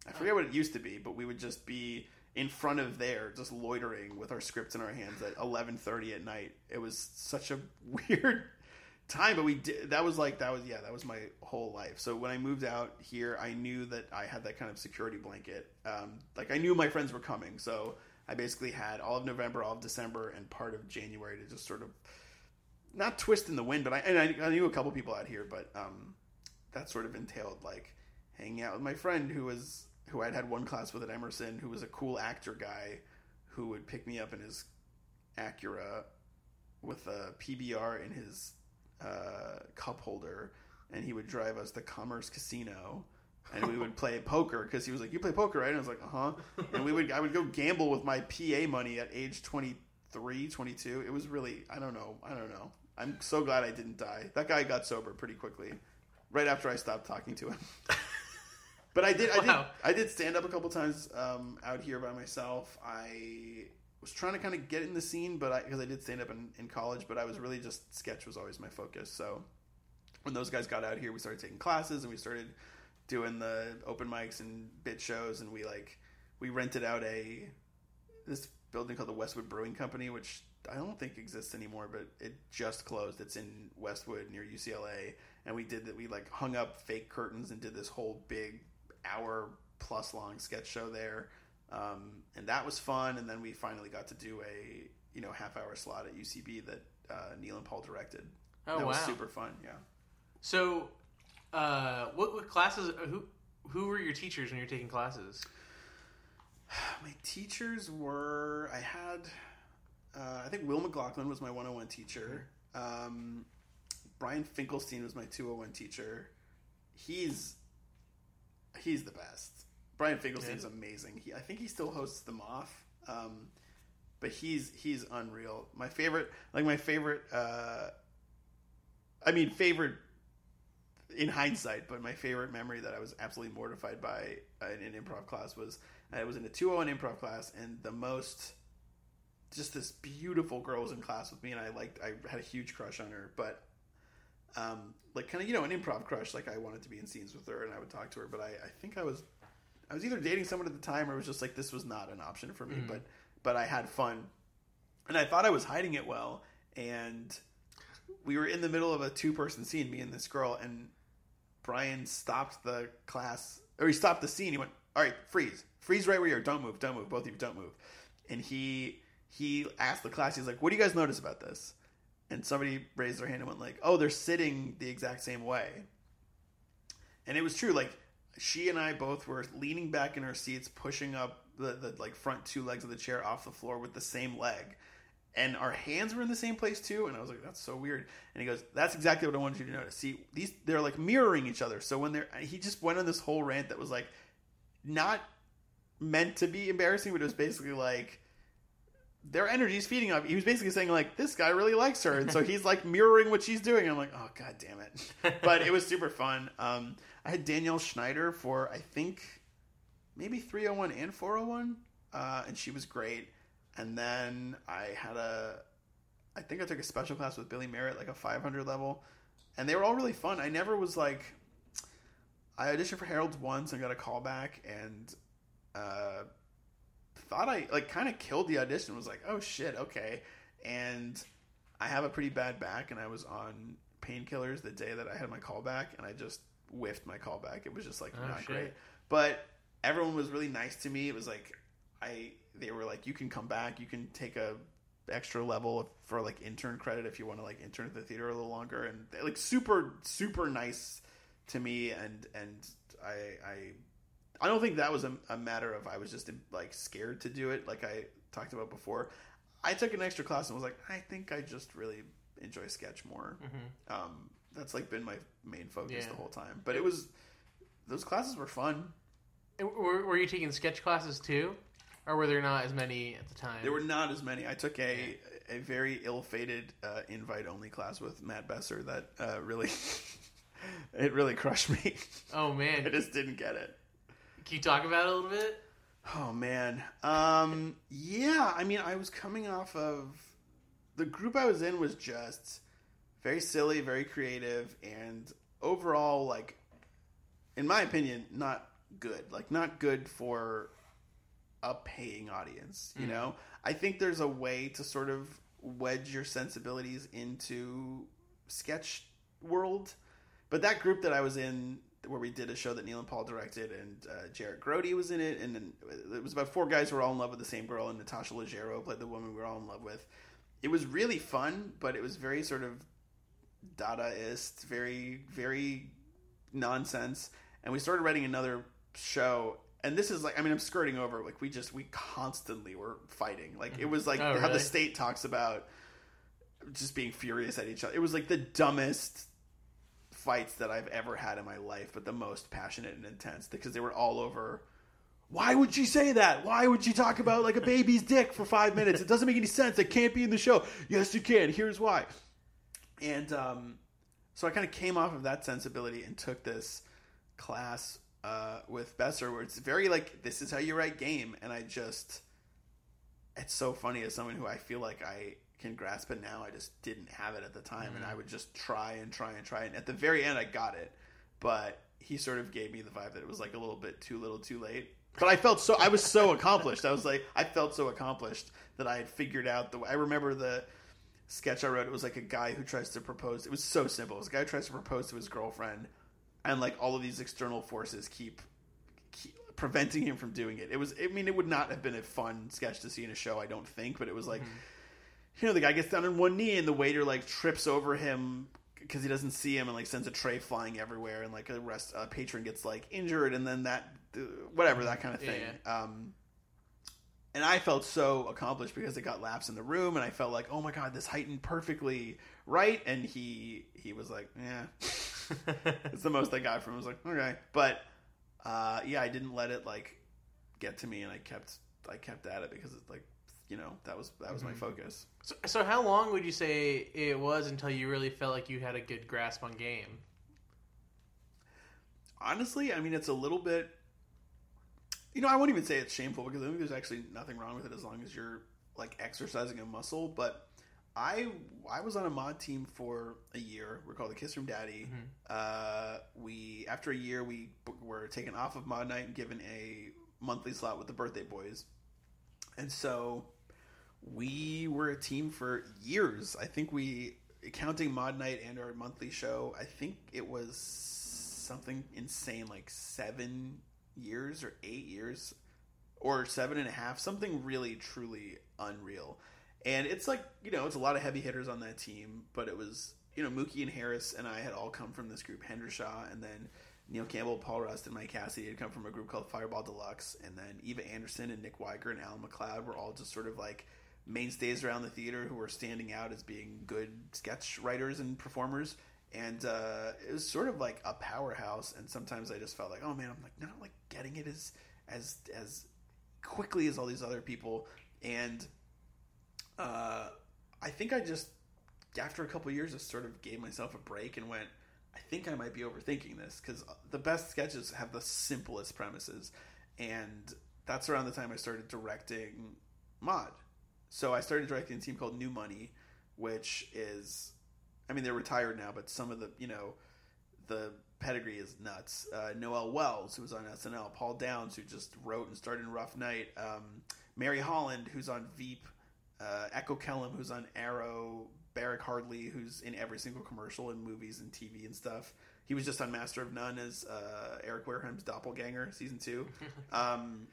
I forget what it used to be, but we would just be in front of there, just loitering with our scripts in our hands at eleven thirty at night. It was such a weird time, but we did. That was like that was yeah, that was my whole life. So when I moved out here, I knew that I had that kind of security blanket. Um, like I knew my friends were coming, so I basically had all of November, all of December, and part of January to just sort of not twist in the wind, but I and I, I knew a couple people out here, but um, that sort of entailed like hanging out with my friend who was who I'd had one class with at Emerson, who was a cool actor guy, who would pick me up in his Acura with a PBR in his uh, cup holder, and he would drive us to Commerce Casino. And we would play poker because he was like, "You play poker, right?" And I was like, "Uh huh." And we would, I would go gamble with my PA money at age 23, 22. It was really, I don't know, I don't know. I'm so glad I didn't die. That guy got sober pretty quickly, right after I stopped talking to him. but I did, I did, Wow. I did stand up a couple times um, out here by myself. I was trying to kind of get in the scene, but I because I did stand up in, in college, but I was really just sketch was always my focus. So when those guys got out here, we started taking classes and we started doing the open mics and bit shows, and we like we rented out a this building called the Westwood Brewing Company, which I don't think exists anymore, but it just closed. It's in Westwood near UCLA, and we did that. We like hung up fake curtains and did this whole big hour plus long sketch show there, um, and that was fun. And then we finally got to do a you know half hour slot at UCB that uh, Neil and Paul directed. Oh, that was super fun. Yeah. So, uh, what, what classes? Who who were your teachers when you were taking classes? My teachers were I had uh, I think Will McLaughlin was my 101 teacher. Um, Brian Finkelstein was my 201 teacher. He's he's the best. Brian Finkelstein's Yeah. amazing. He, I think he still hosts them off. Um, but he's he's unreal. My favorite like my favorite uh, I mean favorite in hindsight, but my favorite memory that I was absolutely mortified by uh, in an improv class was I was in a 201 improv class, and the most just this beautiful girl was in class with me, and I liked I had a huge crush on her, but um, like kind of you know an improv crush, like I wanted to be in scenes with her, and I would talk to her, but I, I think I was I was either dating someone at the time or it was just like this was not an option for me, but but I had fun, and I thought I was hiding it well, and we were in the middle of a two person scene, me and this girl, and Brian stopped the class, or he stopped the scene. He went, "All right, freeze, freeze right where you are. Don't move, don't move. Both of you, don't move." And he he asked the class, he's like, "What do you guys notice about this?" And somebody raised their hand and went like, "Oh, they're sitting the exact same way." And it was true. Like she and I both were leaning back in our seats, pushing up the, the like front two legs of the chair off the floor with the same leg. And our hands were in the same place too, and I was like, "That's so weird." And he goes, "That's exactly what I wanted you to notice. See, these they're like mirroring each other. So when they're he just went on this whole rant that was like not meant to be embarrassing, but it was basically like their energy is feeding off. He was basically saying like this guy really likes her, and so he's like mirroring what she's doing. I'm like, oh god damn it! But it was super fun. Um, I had Danielle Schneider for I think maybe 301 and 401, uh, and she was great. And then I had a, I think I took a special class with Billy Merritt, like a 500 level, and they were all really fun. I never was like, I auditioned for Harold's once and got a call back, and uh, thought I like kind of killed the audition. Was like, oh shit, okay. And I have a pretty bad back, and I was on painkillers the day that I had my callback, and I just whiffed my callback. It was just like Oh, not shit. great. But everyone was really nice to me. It was like I they were like, you can come back, you can take a extra level for like intern credit if you want to like intern at the theater a little longer, and like super super nice to me, and and I I I don't think that was a, a matter of I was just like scared to do it, like I talked about before. I took an extra class and was like, I think I just really enjoy sketch more. Um, that's like been my main focus Yeah. the whole time. But it was those classes were fun. Were, were you taking sketch classes too, or were there not as many at the time? There were not as many. I took a a very ill-fated uh, invite-only class with Matt Besser that uh, really it really crushed me. Oh man, I just didn't get it. Can you talk about it a little bit? Oh man. Um yeah, I mean I was coming off of the group I was in was just very silly, very creative and overall like in my opinion not good. Like not good for a paying audience, you know? I think there's a way to sort of wedge your sensibilities into sketch world. But that group that I was in, where we did a show that Neil and Paul directed, and uh, Jarrett Grody was in it, and then it was about four guys who were all in love with the same girl, and Natasha Leggero played the woman we were all in love with. It was really fun, but it was very sort of Dadaist, very very nonsense. And we started writing another show, and this is like I mean I'm skirting over like we just we constantly were fighting. Like it was like Oh, how the state talks about just being furious at each other. It was like the dumbest fights that I've ever had in my life, but the most passionate and intense because they were all over. Why would she say that? Why would she talk about like a baby's dick for five minutes? It doesn't make any sense. It can't be in the show. Yes, you can. Here's why. And um, so I kind of came off of that sensibility and took this class uh, with Besser, where it's very like this is how you write game, and I just it's so funny as someone who I feel like I can grasp it now. I just didn't have it at the time, and I mm. would just try and try and try, and at the very end, I got it. But he sort of gave me the vibe that it was like a little bit too little, too late. But I felt so I was so accomplished. I was like I felt so accomplished that I had figured out the. I remember the sketch I wrote. It was like a guy who tries to propose. It was so simple. It was a guy who tries to propose to his girlfriend, and like all of these external forces keep, keep preventing him from doing it. It was. I mean, it would not have been a fun sketch to see in a show. I don't think, but it was like, mm-hmm. You know, the guy gets down on one knee and the waiter like trips over him because he doesn't see him and like sends a tray flying everywhere and like a rest a patron gets like injured and then that uh, whatever that kind of Yeah, thing. Um, and I felt so accomplished because it got laughs in the room, and I felt like, oh my god, this heightened perfectly right. And he he was like, yeah, it's the most I got from him. I was like, okay, but uh, yeah, I didn't let it like get to me, and I kept I kept at it because it's like you know that was that was my focus. So, so how long would you say it was until you really felt like you had a good grasp on game? honestly, I mean, it's a little bit. You know, I won't even say it's shameful because I think there's actually nothing wrong with it as long as you're like exercising a muscle. But I I was on a Maude team for a year. We're called the Kiss from Daddy. Uh, we after a year we b- were taken off of Maude night and given a monthly slot with the Birthday Boys, and so we were a team for years. I think we counting Maude night and our monthly show. I think it was something insane like seven years or eight years or seven and a half something really truly unreal and it's like you know it's a lot of heavy hitters on that team but it was you know mookie and harris and i had all come from this group hendershaw and then neil campbell paul rust and mike cassidy had come from a group called fireball deluxe and then eva anderson and nick wiger and alan mcleod were all just sort of like mainstays around the theater who were standing out as being good sketch writers and performers. And uh, it was sort of like a powerhouse. And sometimes i just felt like oh man i'm like not like getting it as as as quickly as all these other people. And uh, i think i just after a couple years just sort of gave myself a break and went i think i might be overthinking this. Because the best sketches have the simplest premises. And that's around the time i started directing Maude so i started directing a team called new money which is I mean, they're retired now, but some of the, you know, the pedigree is nuts. Uh, Noel Wells, who was on SNL, Paul Downs, who just wrote and starred in Rough Night, um, Mary Holland, who's on Veep, uh, Echo Kellum, who's on Arrow, Barrick Hardley, who's in every single commercial and movies and TV and stuff. He was just on Master of None as uh, Eric Wareheim's doppelganger, season two. um,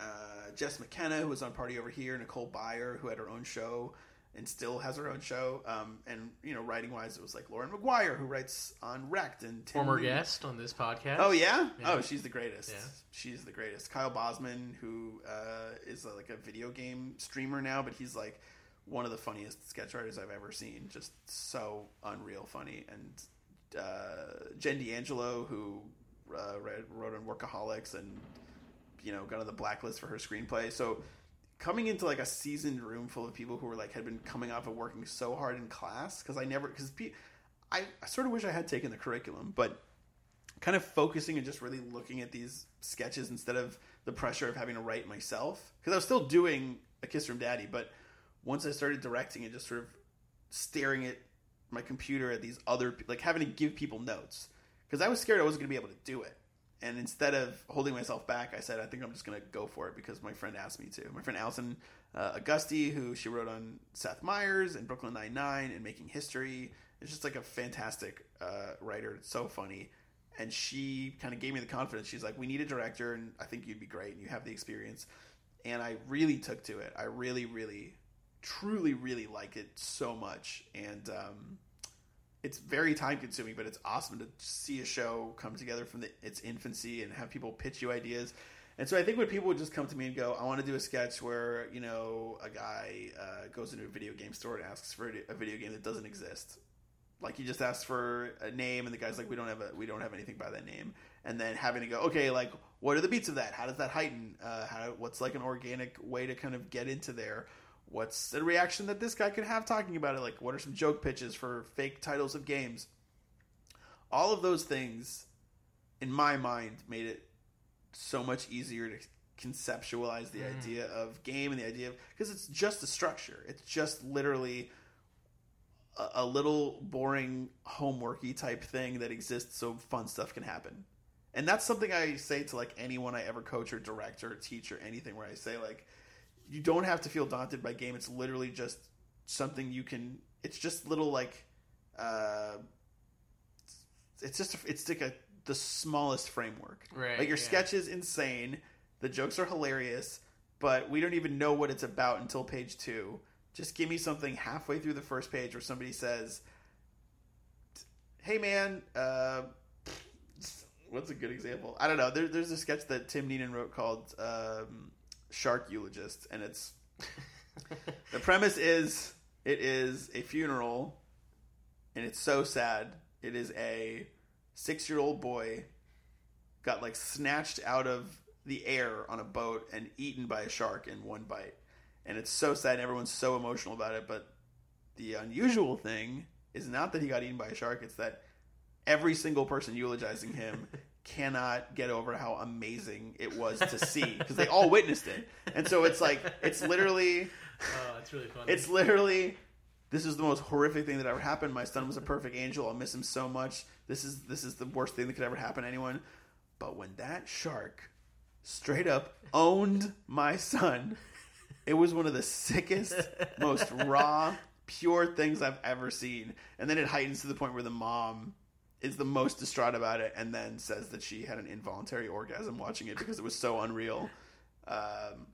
uh, Jess McKenna, who was on Party Over Here, Nicole Byer, who had her own show and still has her own show. Um, and you know, writing wise, it was like Lauren McGuire, who writes on Wrecked and Tim Former Lee. guest on this podcast. Oh yeah? Yeah. oh she's the greatest. Yeah. She's the greatest. Kyle Bosman, who uh, is uh, like a video game streamer now, but he's like one of the funniest sketch writers I've ever seen. Just so unreal funny. And uh, Jen D'Angelo, who uh, read, wrote on Workaholics and you know got on the blacklist for her screenplay. So coming into like a seasoned room full of people who were like had been coming off of working so hard in class because I never because I, I sort of wish I had taken the curriculum, but kind of focusing and just really looking at these sketches instead of the pressure of having to write myself because I was still doing a Kiss from Daddy, but once I started directing and just sort of staring at my computer at these other like having to give people notes because I was scared I wasn't going to be able to do it. And instead of holding myself back, I said, I think I'm just going to go for it because my friend asked me to. My friend Allison uh, Agosti, who she wrote on Seth Meyers and Brooklyn Nine-Nine and Making History, is just like a fantastic uh, writer. It's so funny. And she kind of gave me the confidence. She's like, we need a director, and I think you'd be great, and you have the experience. And I really took to it. I really, really, truly, really like it so much. And um, it's very time consuming, but it's awesome to see a show come together from the, its infancy and have people pitch you ideas. And so I think when people would just come to me and go, I want to do a sketch where, you know, a guy uh, goes into a video game store and asks for a video game that doesn't exist. Like he just asks for a name and the guy's like, we don't have a, we don't have anything by that name. And then having to go, okay, like what are the beats of that? How does that heighten? Uh, how, what's like an organic way to kind of get into there? What's the reaction that this guy could have talking about it? Like what are some joke pitches for fake titles of games? All of those things in my mind made it so much easier to conceptualize the hmm. idea of game and the idea of because it's just a structure. It's just literally a, a little boring homeworky type thing that exists so fun stuff can happen. And that's something i say to like anyone i ever coach or direct or teach or anything where i say like you don't have to feel daunted by game. It's literally just something you can. It's just little like, uh, it's just a, it's like a the smallest framework. Right, Like your yeah. sketch is insane, the jokes are hilarious, but we don't even know what it's about until page two. Just give me something halfway through the first page where somebody says, "Hey man, uh, what's a good example? I don't know. There, there's a sketch that Tim Neenan wrote called um, Shark Eulogist, and it's the premise is it is a funeral, and it's so sad. It is a six year old boy got like snatched out of the air on a boat and eaten by a shark in one bite. And it's so sad and everyone's so emotional about it, but the unusual thing is not that he got eaten by a shark, it's that every single person eulogizing him cannot get over how amazing it was to see because they all witnessed it. And so it's like it's literally Oh, that's really funny. it's literally this is the most horrific thing that ever happened. My son was a perfect angel. I'll miss him so much. This is this is the worst thing that could ever happen to anyone. But when that shark straight up owned my son, it was one of the sickest, most raw, pure things I've ever seen. And then it heightens to the point where the mom is the most distraught about it and then says that she had an involuntary orgasm watching it because it was so unreal. Um,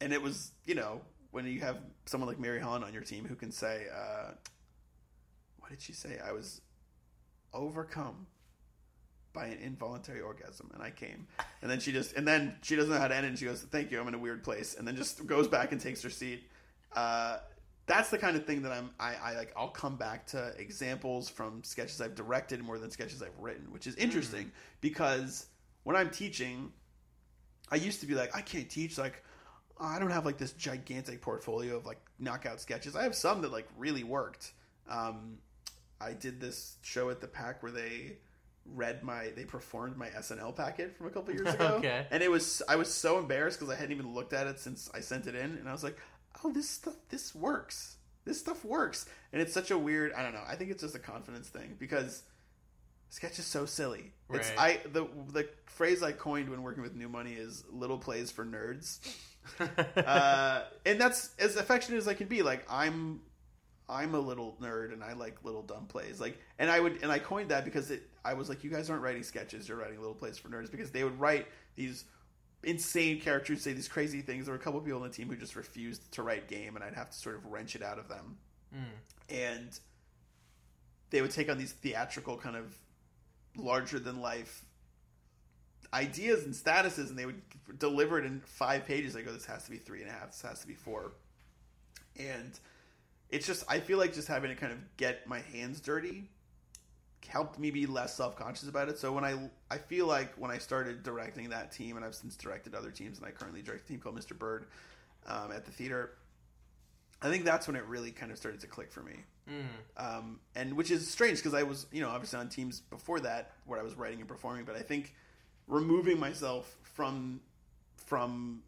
and it was you know when you have someone like Mary Holland on your team who can say, uh, "What did she say? I was overcome by an involuntary orgasm, and I came." And then she just and then she doesn't know how to end it. and She goes, "Thank you, I'm in a weird place," and then just goes back and takes her seat. Uh, that's the kind of thing that I'm. I, I like. I'll come back to examples from sketches I've directed more than sketches I've written, which is interesting because when I'm teaching, I used to be like, I can't teach like I don't have like this gigantic portfolio of like knockout sketches. I have some that like really worked. Um, I did this show at the pack where they read my they performed my SNL packet from a couple years ago. Okay. And it was I was so embarrassed because I hadn't even looked at it since I sent it in, and I was like, oh, this stuff this works. This stuff works, and it's such a weird. I don't know. I think it's just a confidence thing because sketch is so silly. It's Right. I the the phrase I coined when working with New Money is little plays for nerds. uh, and that's as affectionate as I can be. Like I'm, I'm a little nerd, and I like little dumb plays. Like, and I would, and I coined that because it. I was like, you guys aren't writing sketches; you're writing little plays for nerds because they would write these insane characters say these crazy things. There were a couple people on the team who just refused to write game, and I'd have to sort of wrench it out of them. Mm. And they would take on these theatrical kind of larger than life ideas and statuses, and they would deliver it in five pages. I go, this has to be three and a half. This has to be four. And it's just, I feel like just having to kind of get my hands dirty helped me be less self conscious about it. So when I, I feel like when I started directing that team, and I've since directed other teams, and I currently direct a team called Mr. Bird um, at the theater. I think that's when it really kind of started to click for me um, and which is strange because I was, you know, obviously on teams before that where I was writing and performing, but I think removing myself from from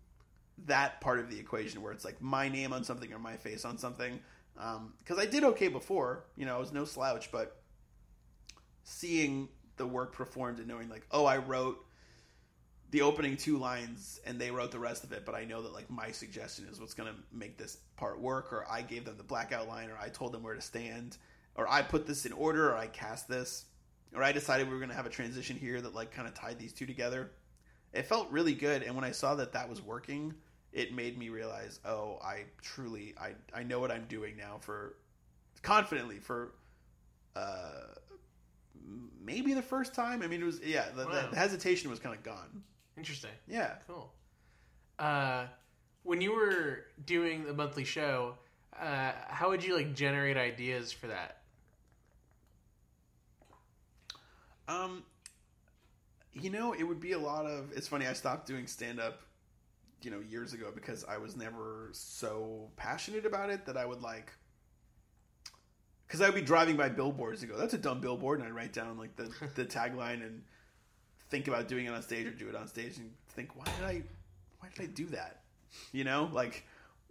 that part of the equation where it's like my name on something or my face on something, because I did okay before, you know, I was no slouch, but seeing the work performed and knowing like, oh, I wrote the opening two lines and they wrote the rest of it but i know that like my suggestion is what's going to make this part work or i gave them the blackout line or i told them where to stand or i put this in order or i cast this or i decided we were going to have a transition here that like kind of tied these two together. It felt really good and when i saw that that was working it made me realize oh i truly i i know what i'm doing now for confidently for uh maybe the first time i mean it was yeah the, Wow. the hesitation was kind of gone Interesting. yeah Cool. Uh, when you were doing the monthly show, uh, how would you like generate ideas for that? Um, you know, it would be a lot of. It's funny. I stopped doing stand up, you know, years ago because I was never so passionate about it that I would like. Because I would be driving by billboards and go, "That's a dumb billboard," and I write down like the the tagline and think about doing it on stage or do it on stage and think, "Why did I? Why did I do that?" You know, like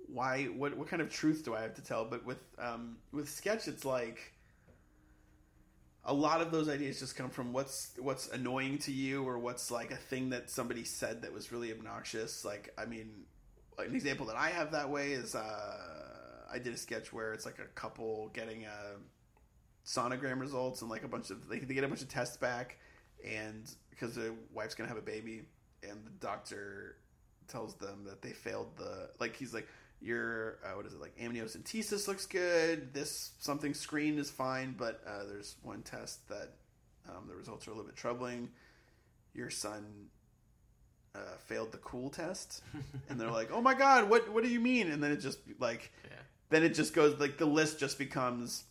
why? What what kind of truth do I have to tell? But with um with sketch, it's like a lot of those ideas just come from what's what's annoying to you or what's like a thing that somebody said that was really obnoxious like i mean an example that i have that way is uh i did a sketch where it's like a couple getting a sonogram results and like a bunch of they, they get a bunch of tests back and because the wife's gonna have a baby, and the doctor tells them that they failed the like he's like your uh, what is it like amniocentesis looks good. This something screen is fine but uh, there's one test that um, the results are a little bit troubling. Your son uh, failed the cool test. And they're like oh my god what what do you mean? And then it just like Yeah. Then it just goes like the list just becomes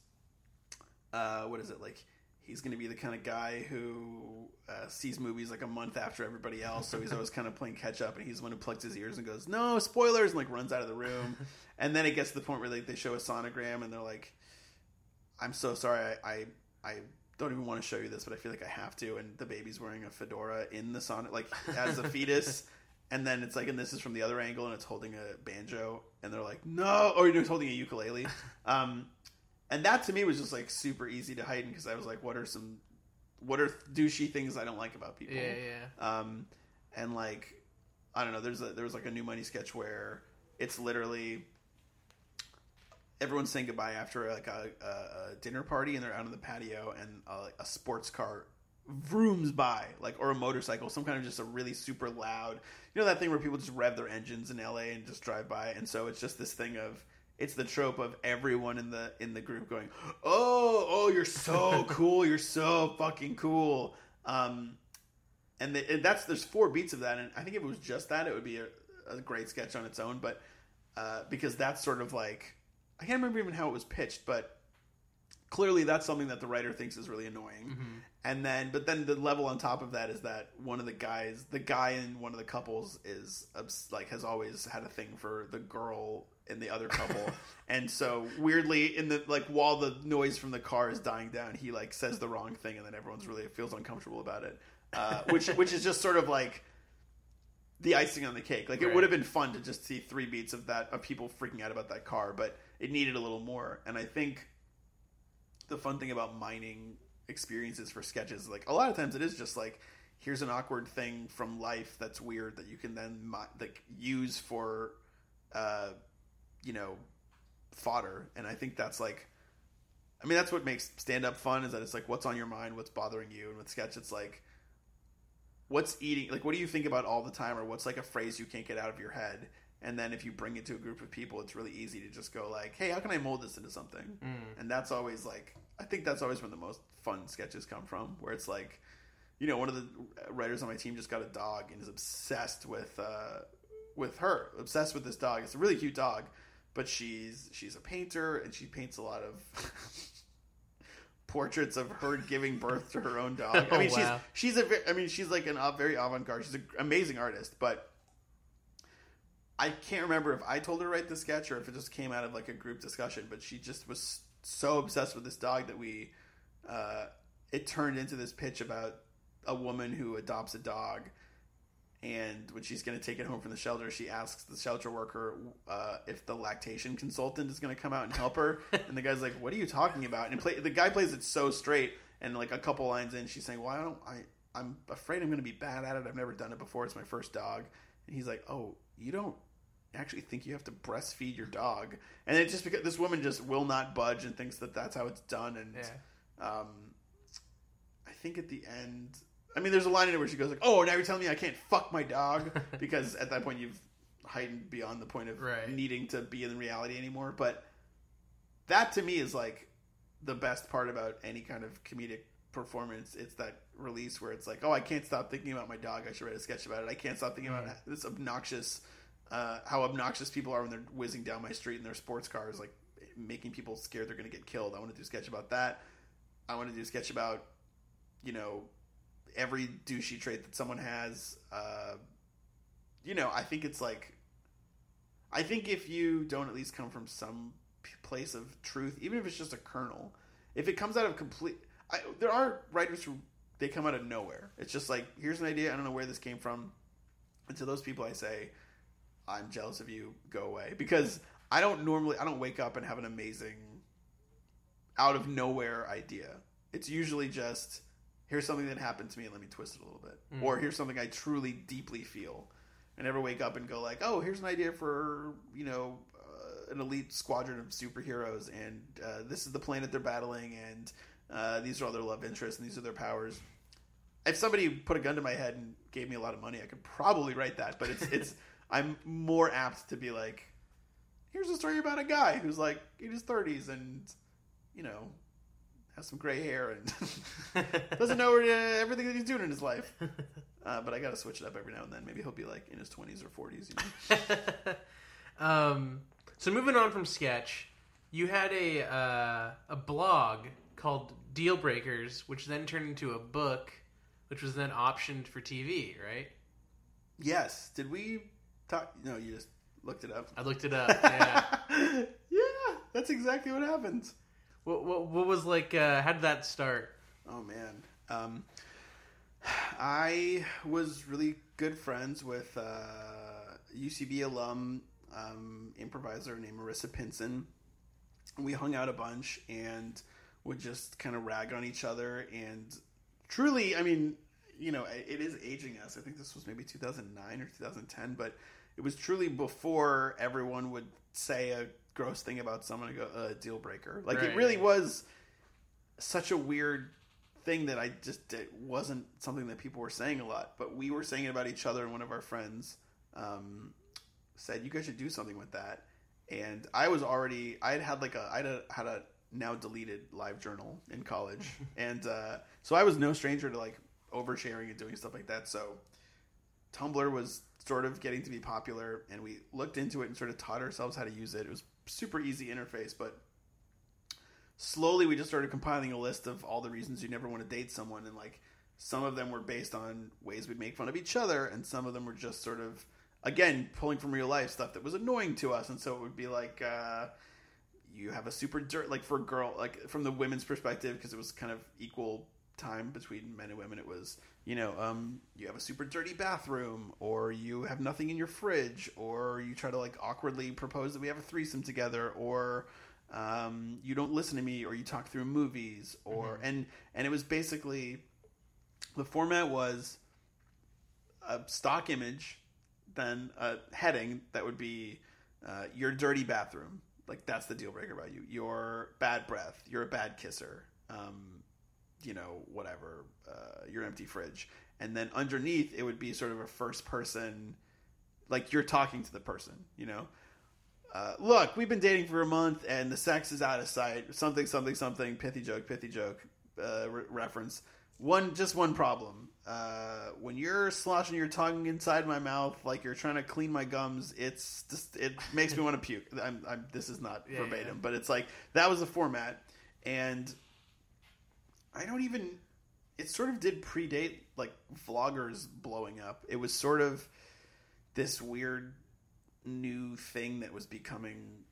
uh, what is it like he's going to be the kind of guy who uh, sees movies like a month after everybody else so he's always kind of playing catch up and he's the one who plugs his ears and goes no spoilers and like runs out of the room. And then it gets to the point where like they show a sonogram and they're like i'm so sorry i i, I don't even want to show you this but i feel like i have to and the baby's wearing a fedora in the son like as a fetus and then it's like and this is from the other angle and it's holding a banjo and they're like no or you know, it's holding a ukulele um and that to me was just like super easy to heighten because I was like, what are some, what are douchey things I don't like about people? Yeah, yeah. Um, and like, I don't know. There's a there was like a new money sketch where it's literally everyone's saying goodbye after like a, a, a dinner party and they're out on the patio and a, a sports car vrooms by like or a motorcycle some kind of just a really super loud you know that thing where people just rev their engines in la and just drive by and so it's just this thing of it's the trope of everyone in the in the group going oh oh you're so cool you're so fucking cool. Um and, the, and that's there's four beats of that and i think if it was just that it would be a, a great sketch on its own but uh, because that's sort of like i can't remember even how it was pitched but clearly that's something that the writer thinks is really annoying and then but then the level on top of that is that one of the guys the guy in one of the couples is like has always had a thing for the girl in the other couple. And so weirdly in the like while the noise from the car is dying down he like says the wrong thing and then everyone's really feels uncomfortable about it. Uh, which which is just sort of like the icing on the cake. Like it Right. would have been fun to just see three beats of that of people freaking out about that car but it needed a little more. And i think the fun thing about mining experiences for sketches like a lot of times it is just like here's an awkward thing from life that's weird that you can then like use for uh you know fodder. And i think that's like i mean that's what makes stand up fun is that it's like what's on your mind what's bothering you. And with sketch it's like what's eating like what do you think about all the time or what's like a phrase you can't get out of your head? And then if you bring it to a group of people it's really easy to just go like hey how can i mold this into something? And that's always like i think that's always when the most fun sketches come from where it's like you know one of the writers on my team just got a dog and is obsessed with uh with her obsessed with this dog it's a really cute dog but she's she's a painter and she paints a lot of portraits of her giving birth to her own dog. I Oh, mean, wow. she's she's a I mean, she's like an uh, very avant-garde. She's an amazing artist, but I can't remember if I told her to write the sketch or if it just came out of like a group discussion. But she just was so obsessed with this dog that we uh, it turned into this pitch about a woman who adopts a dog. And when she's going to take it home from the shelter, she asks the shelter worker uh, if the lactation consultant is going to come out and help her. and the guy's like, "What are you talking about?" And play, the guy plays it so straight. And like a couple lines in, she's saying, "Well, I don't. I I'm afraid I'm going to be bad at it. I've never done it before. It's my first dog." And he's like, "Oh, you don't actually think you have to breastfeed your dog?" And it just because this woman just will not budge and thinks that that's how it's done. And Yeah. um, I think at the end, I mean, there's a line in it where she goes like, "Oh, now you're telling me I can't fuck my dog," because at that point you've heightened beyond the point of Right. needing to be in reality anymore. But that to me is like the best part about any kind of comedic performance. It's that release where it's like, "Oh, I can't stop thinking about my dog. I should write a sketch about it. I can't stop thinking about this obnoxious." Uh, how obnoxious people are when they're whizzing down my street in their sports cars, like making people scared they're going to get killed. I want to do a sketch about that. I want to do a sketch about, you know, every douchey trait that someone has. Uh, you know, I think it's like, I think if you don't at least come from some place of truth, even if it's just a kernel, if it comes out of complete, I, there are writers who they come out of nowhere. It's just like here's an idea. I don't know where this came from. And to those people, I say, I'm jealous of you. Go away because I don't normally I don't wake up and have an amazing out of nowhere idea. It's usually just here's something that happened to me and let me twist it a little bit, or here's something I truly deeply feel. I never wake up and go like, oh, here's an idea for you know uh, an elite squadron of superheroes, and uh, this is the planet they're battling, and uh, these are all their love interests, and these are their powers. if somebody put a gun to my head and gave me a lot of money, I could probably write that. But it's it's I'm more apt to be like, here's a story about a guy who's like in his 30s and you know has some gray hair and doesn't know where everything that he's doing in his life. Uh, but I got to switch it up every now and then. Maybe he'll be like in his 20s or 40s. You know? um, so moving on from sketch, you had a uh, a blog called Deal Breakers, which then turned into a book, which was then optioned for TV, right? yes. Did we talk? No, you just looked it up. I looked it up. Yeah. yeah, that's exactly what happened. what, what what was like? Uh, how did that start? Oh man, um, I was really good friends with uh, UCB alum um, improviser named Marissa Pinson. We hung out a bunch and would just kind of rag on each other. And truly, I mean, you know, it is aging us. I think this was maybe 2009 or 2010, but it was truly before everyone would say a gross thing about someone and go, a deal breaker. Like, Right. it really was such a weird thing that I just it wasn't something that people were saying a lot, but we were saying it about each other. And one of our friends um, said, "You guys should do something with that." And I was already I had had like a I had a, had a now deleted live journal in college, and uh, so I was no stranger to like oversharing and doing stuff like that. So Tumblr was sort of getting to be popular, and we looked into it and sort of taught ourselves how to use it. It was super easy interface, but slowly we just started compiling a list of all the reasons you never want to date someone and like some of them were based on ways we'd make fun of each other and some of them were just sort of again pulling from real life stuff that was annoying to us and so it would be like uh, you have a super dirt like for a girl like from the women's perspective because it was kind of equal time between men and women it was you know um, you have a super dirty bathroom or you have nothing in your fridge or you try to like awkwardly propose that we have a threesome together or um, you don't listen to me or you talk through movies or and and it was basically the format was a stock image then a heading that would be uh, your dirty bathroom. Like that's the deal breaker about you. Your bad breath. You're a bad kisser. Um, you know whatever uh, your empty fridge and then underneath it would be sort of a first person like you're talking to the person you know uh, look, we've been dating for a month and the sex is out of sight. Something, something, something. Pithy joke, pithy joke. Uh, re- reference. One, just one problem. Uh, when you're sloshing your tongue inside my mouth like you're trying to clean my gums, it's just it makes me want to puke. I'm, I'm, this is not Yeah, verbatim, yeah. but it's like that was the format, and I don't even. It sort of did predate like vloggers blowing up. It was sort of this weird new thing that was becoming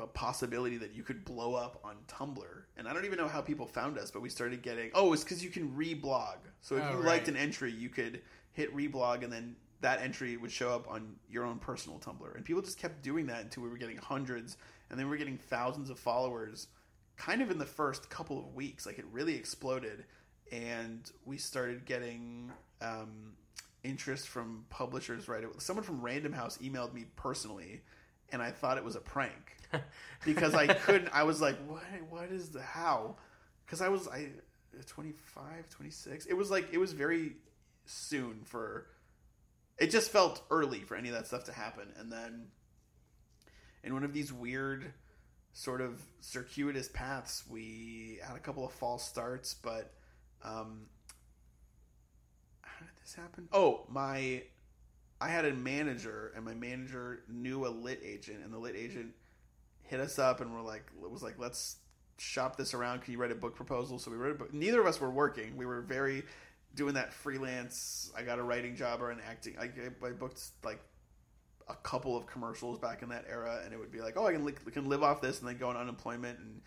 a possibility that you could blow up on Tumblr. And I don't even know how people found us, but we started getting oh, it's because you can reblog. So if Oh, you right. liked an entry, you could hit reblog, and then that entry would show up on your own personal Tumblr. And people just kept doing that until we were getting hundreds, and then we were getting thousands of followers. Kind of in the first couple of weeks, like it really exploded, and we started getting um, interest from publishers. Right, someone from Random House emailed me personally, and I thought it was a prank because I couldn't. I was like, "What? What is the how?" Because I was I 25, 26. It was like it was very soon for. It just felt early for any of that stuff to happen, and then in one of these weird, sort of circuitous paths, we had a couple of false starts, but um, how did this happen? Oh, my I had a manager, and my manager knew a lit agent, and the lit agent hit us up and we're like, was like, let's shop this around. Can you write a book proposal? So we wrote a book. Neither of us were working. We were very doing that freelance. I got a writing job or an acting. I, I booked like a couple of commercials back in that era, and it would be like, oh, I can li- can live off this, and then go on unemployment. And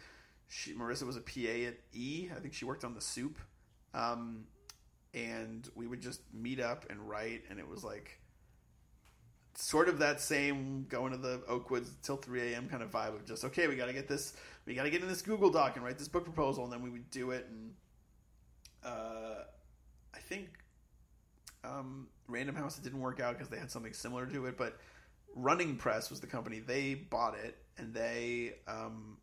she, Marissa was a PA at E. I think she worked on the soup. Um, and we would just meet up and write, and it was like sort of that same going to the Oakwoods till 3 a.m. kind of vibe of just okay, we got to get this, we got to get in this Google Doc and write this book proposal, and then we would do it. And uh, I think um, Random House it didn't work out because they had something similar to it, but Running Press was the company. They bought it, and they um,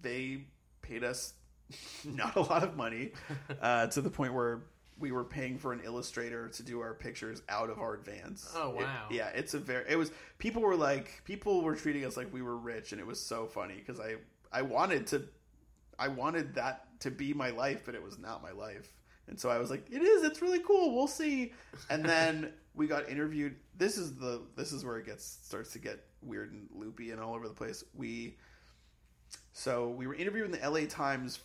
they paid us not a lot of money uh, to the point where we were paying for an illustrator to do our pictures out of our advance. Oh, It- wow. yeah, it's a very. It was people were like people were treating us like we were rich, and it was so funny because I I wanted to I wanted that to be my life, but it was not my life. And so I was like, "It is. It's really cool. We'll see." And then we got interviewed. This is the this is where it gets starts to get weird and loopy and all over the place. We so we were interviewed in the LA Times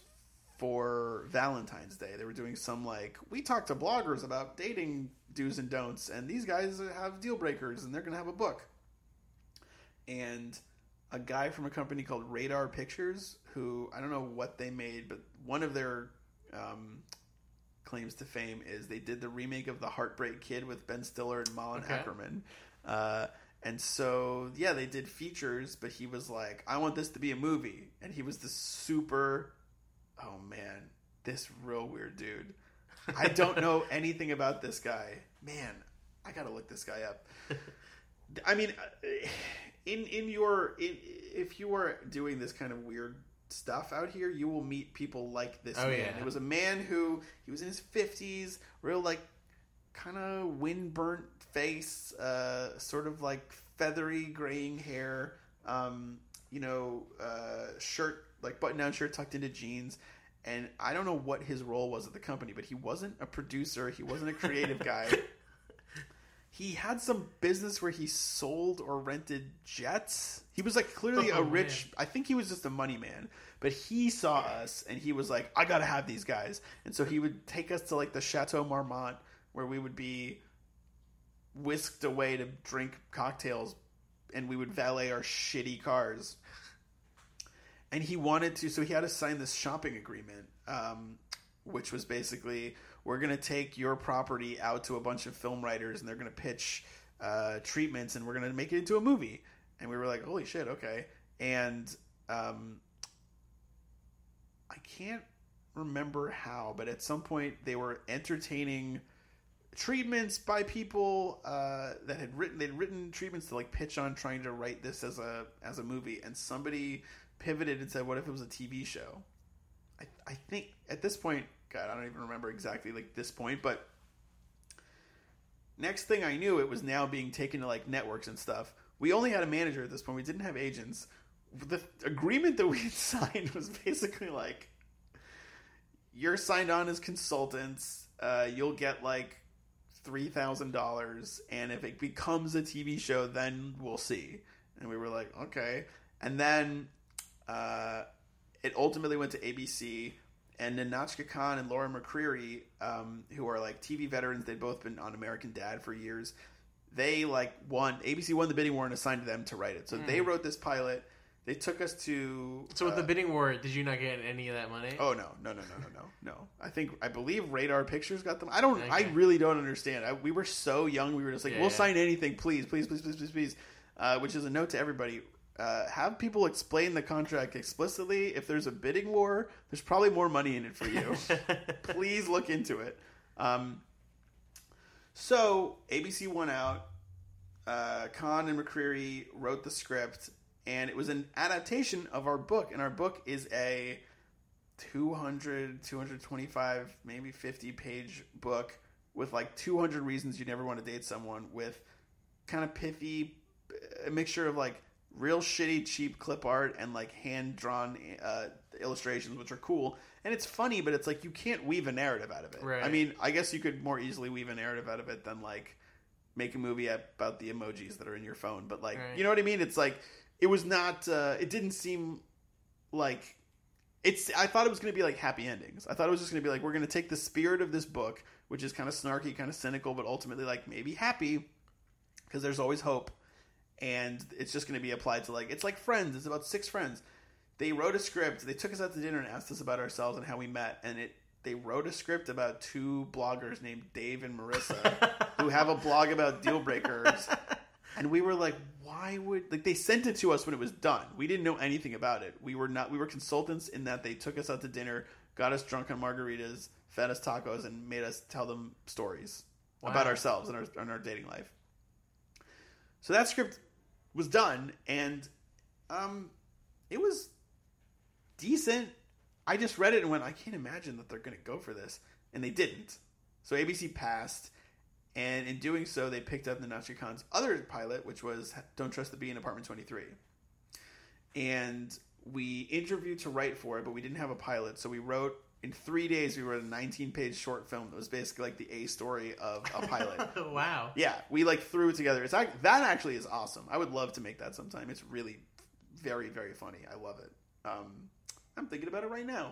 for Valentine's Day. They were doing some like we talked to bloggers about dating do's and don'ts, and these guys have deal breakers, and they're to have a book. And a guy from a company called Radar Pictures, who I don't know what they made, but one of their um, claims to fame is they did the remake of The Heartbreak Kid with Ben Stiller and Malin Okay. Akerman. Uh, and so, yeah, they did features, but he was like, I want this to be a movie. And he was the super, oh man, this real weird dude. I don't know anything about this guy. Man, I gotta look this guy up. I mean, uh, in in your in, if you are doing this kind of weird stuff out here, you will meet people like this Oh, man. yeah. It was a man who he was in his fifties, real like kind of wind burnt face, uh, sort of like feathery graying hair, um, you know, uh, shirt like button down shirt tucked into jeans. And I don't know what his role was at the company, but he wasn't a producer. He wasn't a creative guy he had some business where he sold or rented jets. He was like clearly Oh, a rich. I think he was just a money man, but he saw us and he was like, "I gotta have these guys." And so he would take us to like the Chateau Marmont, where we would be whisked away to drink cocktails, and we would valet our shitty cars. And he wanted to, so he had to sign this shopping agreement, um, which was basically we're going to take your property out to a bunch of film writers and they're going to pitch uh, treatments and we're going to make it into a movie. And we were like, holy shit, okay. And um, I can't remember how, but at some point they were entertaining treatments by people uh, that had written they'd written treatments to like pitch on trying to write this as a as a movie and somebody pivoted and said what if it was a TV show I, I think at this point god I don't even remember exactly like this point but next thing I knew it was now being taken to like networks and stuff we only had a manager at this point we didn't have agents the agreement that we had signed was basically like you're signed on as consultants. Uh, you'll get like three thousand dollars, and if it becomes a TV show, then we'll see. And we were like, okay. And then uh, it ultimately went to ABC, and Nahnatchka Khan and Laura McCreary, um, who are like TV veterans, they'd both been on American Dad for years. They like won. ABC won the bidding war and assigned them to write it. So they wrote this pilot. They took us to So with uh, the bidding war, did you not get any of that money? Oh no, no, no, no, no, no, no. I think I believe Radar Pictures got them. I don't. I really don't understand. I, we were so young. We were just like, Yeah, we'll yeah. sign anything, please, please, please, please, please, please. Uh, which is a note to everybody. Uh, have people explain the contract explicitly. If there's a bidding war, there's probably more money in it for you. please look into it. Um, so ABC won out. Uh, Khan and McCreary wrote the script, and it was an adaptation of our book. And our book is a 200, 225, maybe 50 page book with like 200 reasons you never want to date someone with kind of pithy, a mixture of like real shitty, cheap clip art and like hand drawn uh, illustrations, which are cool. And it's funny, but it's like you can't weave a narrative out of it. Right. I mean, I guess you could more easily weave a narrative out of it than like make a movie about the emojis that are in your phone. But like, Right. you know what I mean? It's like it was not. Uh, it didn't seem like it's. I thought it was going to be like happy endings. I thought it was just going to be like we're going to take the spirit of this book, which is kind of snarky, kind of cynical, but ultimately like maybe happy because there's always hope, and it's just going to be applied to like it's like Friends. It's about six friends. They wrote a script. They took us out to dinner and asked us about ourselves and how we met, and it. They wrote a script about two bloggers named Dave and Marissa who have a blog about deal breakers. And we were like, why would like they sent it to us when it was done? We didn't know anything about it. We were not we were consultants in that they took us out to dinner, got us drunk on margaritas, fed us tacos, and made us tell them stories about ourselves and our and our dating life. So that script was done, and um, it was decent. I just read it and went, I can't imagine that they're going to go for this, and they didn't. So ABC passed, and in doing so, they picked up the Khan's other pilot, which was "Don't Trust the B" in Apartment Twenty Three, and we interviewed to write for it, but we didn't have a pilot, so we wrote. In three days, we wrote a 19-page short film that was basically like the A story of a pilot. wow. Yeah, we like threw it together. It's that actually is awesome. I would love to make that sometime. It's really very very funny. I love it. Um, I'm thinking about it right now.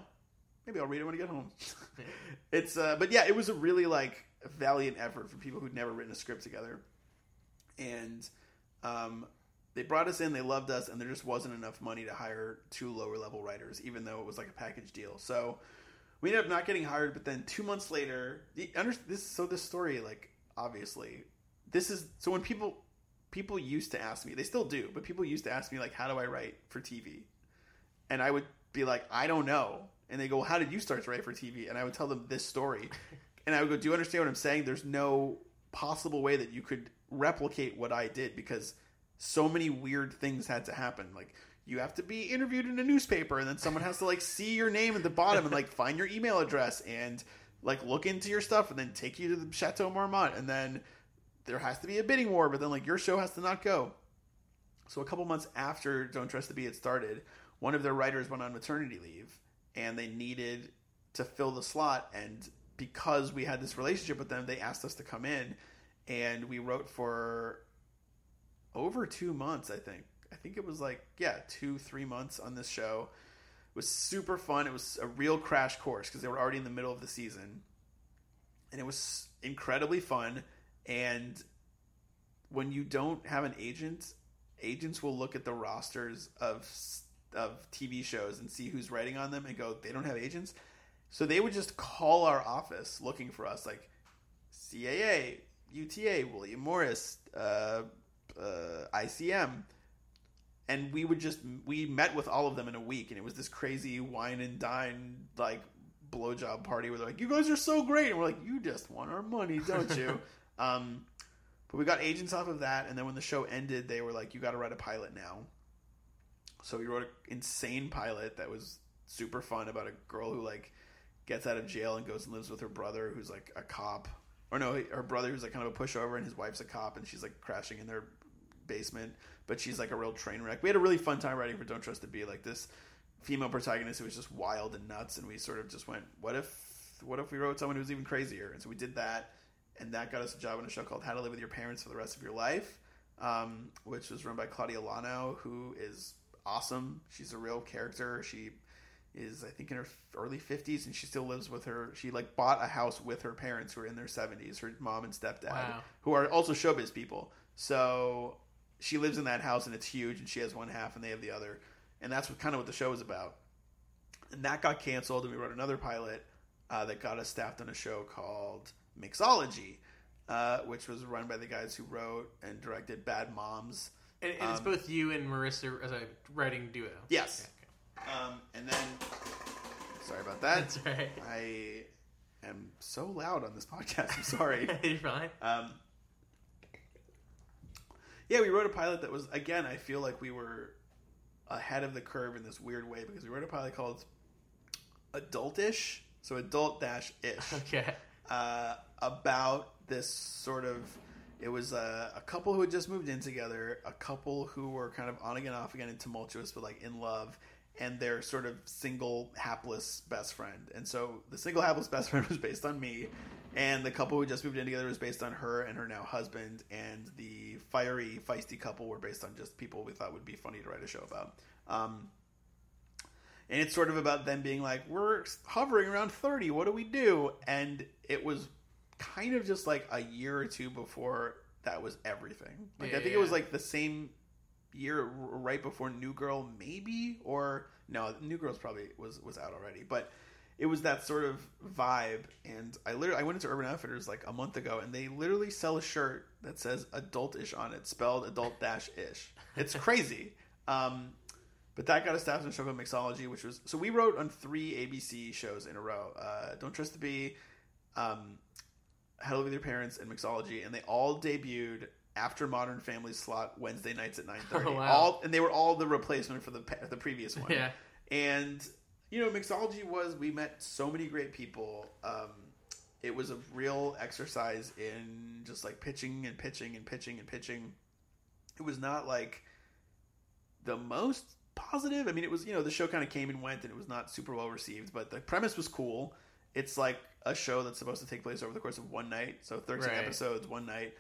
Maybe I'll read it when I get home. it's uh, but yeah, it was a really like valiant effort for people who'd never written a script together, and um, they brought us in. They loved us, and there just wasn't enough money to hire two lower level writers, even though it was like a package deal. So we ended up not getting hired. But then two months later, the, under, this so this story like obviously this is so when people people used to ask me they still do but people used to ask me like how do i write for tv and i would be like i don't know. And they go well, how did you start to write for tv and i would tell them this story. And i would go do you understand what i'm saying? There's no possible way that you could replicate what i did because so many weird things had to happen. Like you have to be interviewed in a newspaper and then someone has to like see your name at the bottom and like find your email address and like look into your stuff and then take you to the chateau marmont. And then there has to be a bidding war but then like your show has to not go. So a couple months after don't trust the B had started one of their writers went on maternity leave and they needed to fill the slot. And because we had this relationship with them they asked us to come in and we wrote for over two months i think i think it was like yeah two three months on this show. It was super fun. It was a real crash course because they were already in the middle of the season. And it was incredibly fun. And when you don't have an agent agents will look at the rosters of of TV shows and see who's writing on them and go they don't have agents? So they would just call our office looking for us like CAA UTA William Morris uh, uh, ICM and we would just we met with all of them in a week and it was this crazy wine and dine like blowjob party where they're like you guys are so great. And we're like you just want our money don't you? Um but we got agents off of that, and then when the show ended, they were like, "You got to write a pilot now." So we wrote an insane pilot that was super fun about a girl who like gets out of jail and goes and lives with her brother, who's like a cop, or no, her brother who's like kind of a pushover, and his wife's a cop, and she's like crashing in their basement, but she's like a real train wreck. We had a really fun time writing for Don't Trust the B, like this female protagonist who was just wild and nuts, and we sort of just went, "What if?" What if we wrote someone who was even crazier? And so we did that and that got us a job on a show called How to Live with Your Parents for the Rest of Your Life, um, which was run by Claudia Lonow, who is awesome. She's a real character. She is, I think, in her early fifties, and she still lives with her. She like bought a house with her parents, who are in their seventies, her mom and stepdad, Wow. who are also showbiz people. So she lives in that house, and it's huge, and she has one half, and they have the other, and that's what kind of what the show is about. And that got canceled, and we wrote another pilot uh, that got us staffed on a show called Mixology, uh, which was run by the guys who wrote and directed Bad Moms. And, and it's Um, both you and Marissa as a writing duo. Yes. Okay, Um, and then, sorry about that. That's right. I am so loud on this podcast. I'm sorry. You're fine. Um, yeah, we wrote a pilot that was again. I feel like we were ahead of the curve in this weird way because we wrote a pilot called Adultish, so adult dash ish. Okay. uh, about this sort of it was a, a couple who had just moved in together a couple who were kind of on again off again and tumultuous but like in love and their sort of single hapless best friend. And so the single hapless best friend was based on me and the couple who just moved in together was based on her and her now husband and the fiery feisty couple were based on just people we thought would be funny to write a show about. Um, and it's sort of about them being like we're hovering around 30 what do we do? And it was kind of just like a year or two before that was everything. Like i Yeah, think it was like the same year right before new girl maybe? Or no new girl's probably was was out already. But it was that sort of vibe. And i literally i went into urban outfitters like a month ago and they literally sell a shirt that says adultish on it spelled adult dash ish it's crazy. Um but that got us staffed on a show called Mixology, which was so we wrote on three ABC shows in a row. Uh, Don't Trust the B, um, How to Live with Your Parents, and Mixology, and they all debuted after Modern Family slot Wednesday nights at nine thirty. Oh, wow. All and they were all the replacement for the the previous one. Yeah. And you know, mixology was we met so many great people. Um, it was a real exercise in just like pitching and pitching and pitching and pitching. It was not like the most positive. I mean, it was you know the show kind of came and went, and it was not super well received, but the premise was cool. It's like a show that's supposed to take place over the course of one night, so thirteen Right. episodes, one night.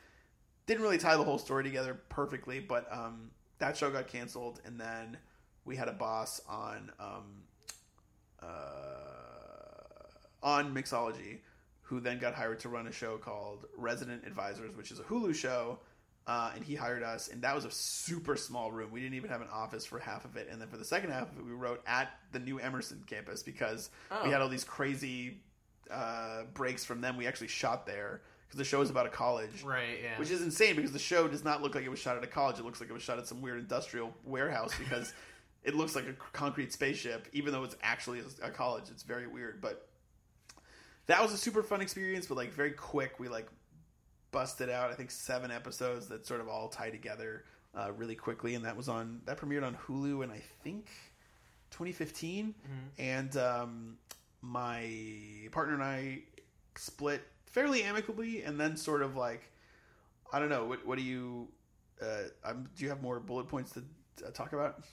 Didn't really tie the whole story together perfectly, but um, that show got canceled, and then we had a boss on um, uh, on Mixology, who then got hired to run a show called Resident Advisors, which is a Hulu show. Uh, and he hired us, and that was a super small room. We didn't even have an office for half of it, and then for the second half of it, we wrote at the new Emerson campus because we Oh. had all these crazy uh, breaks from them. We actually shot there because the show is about a college, Right. Yeah. which is insane because the show does not look like it was shot at a college. It looks like it was shot at some weird industrial warehouse because it looks like a concrete spaceship, even though it's actually a college. It's very weird, but that was a super fun experience. But like very quick, we like busted out. I think seven episodes that sort of all tie together uh, really quickly, and that was on that premiered on Hulu, and I think 2015. And um, my partner and I split fairly amicably, and then sort of like I don't know. What, what do you? Uh, um, do you have more bullet points to uh, talk about?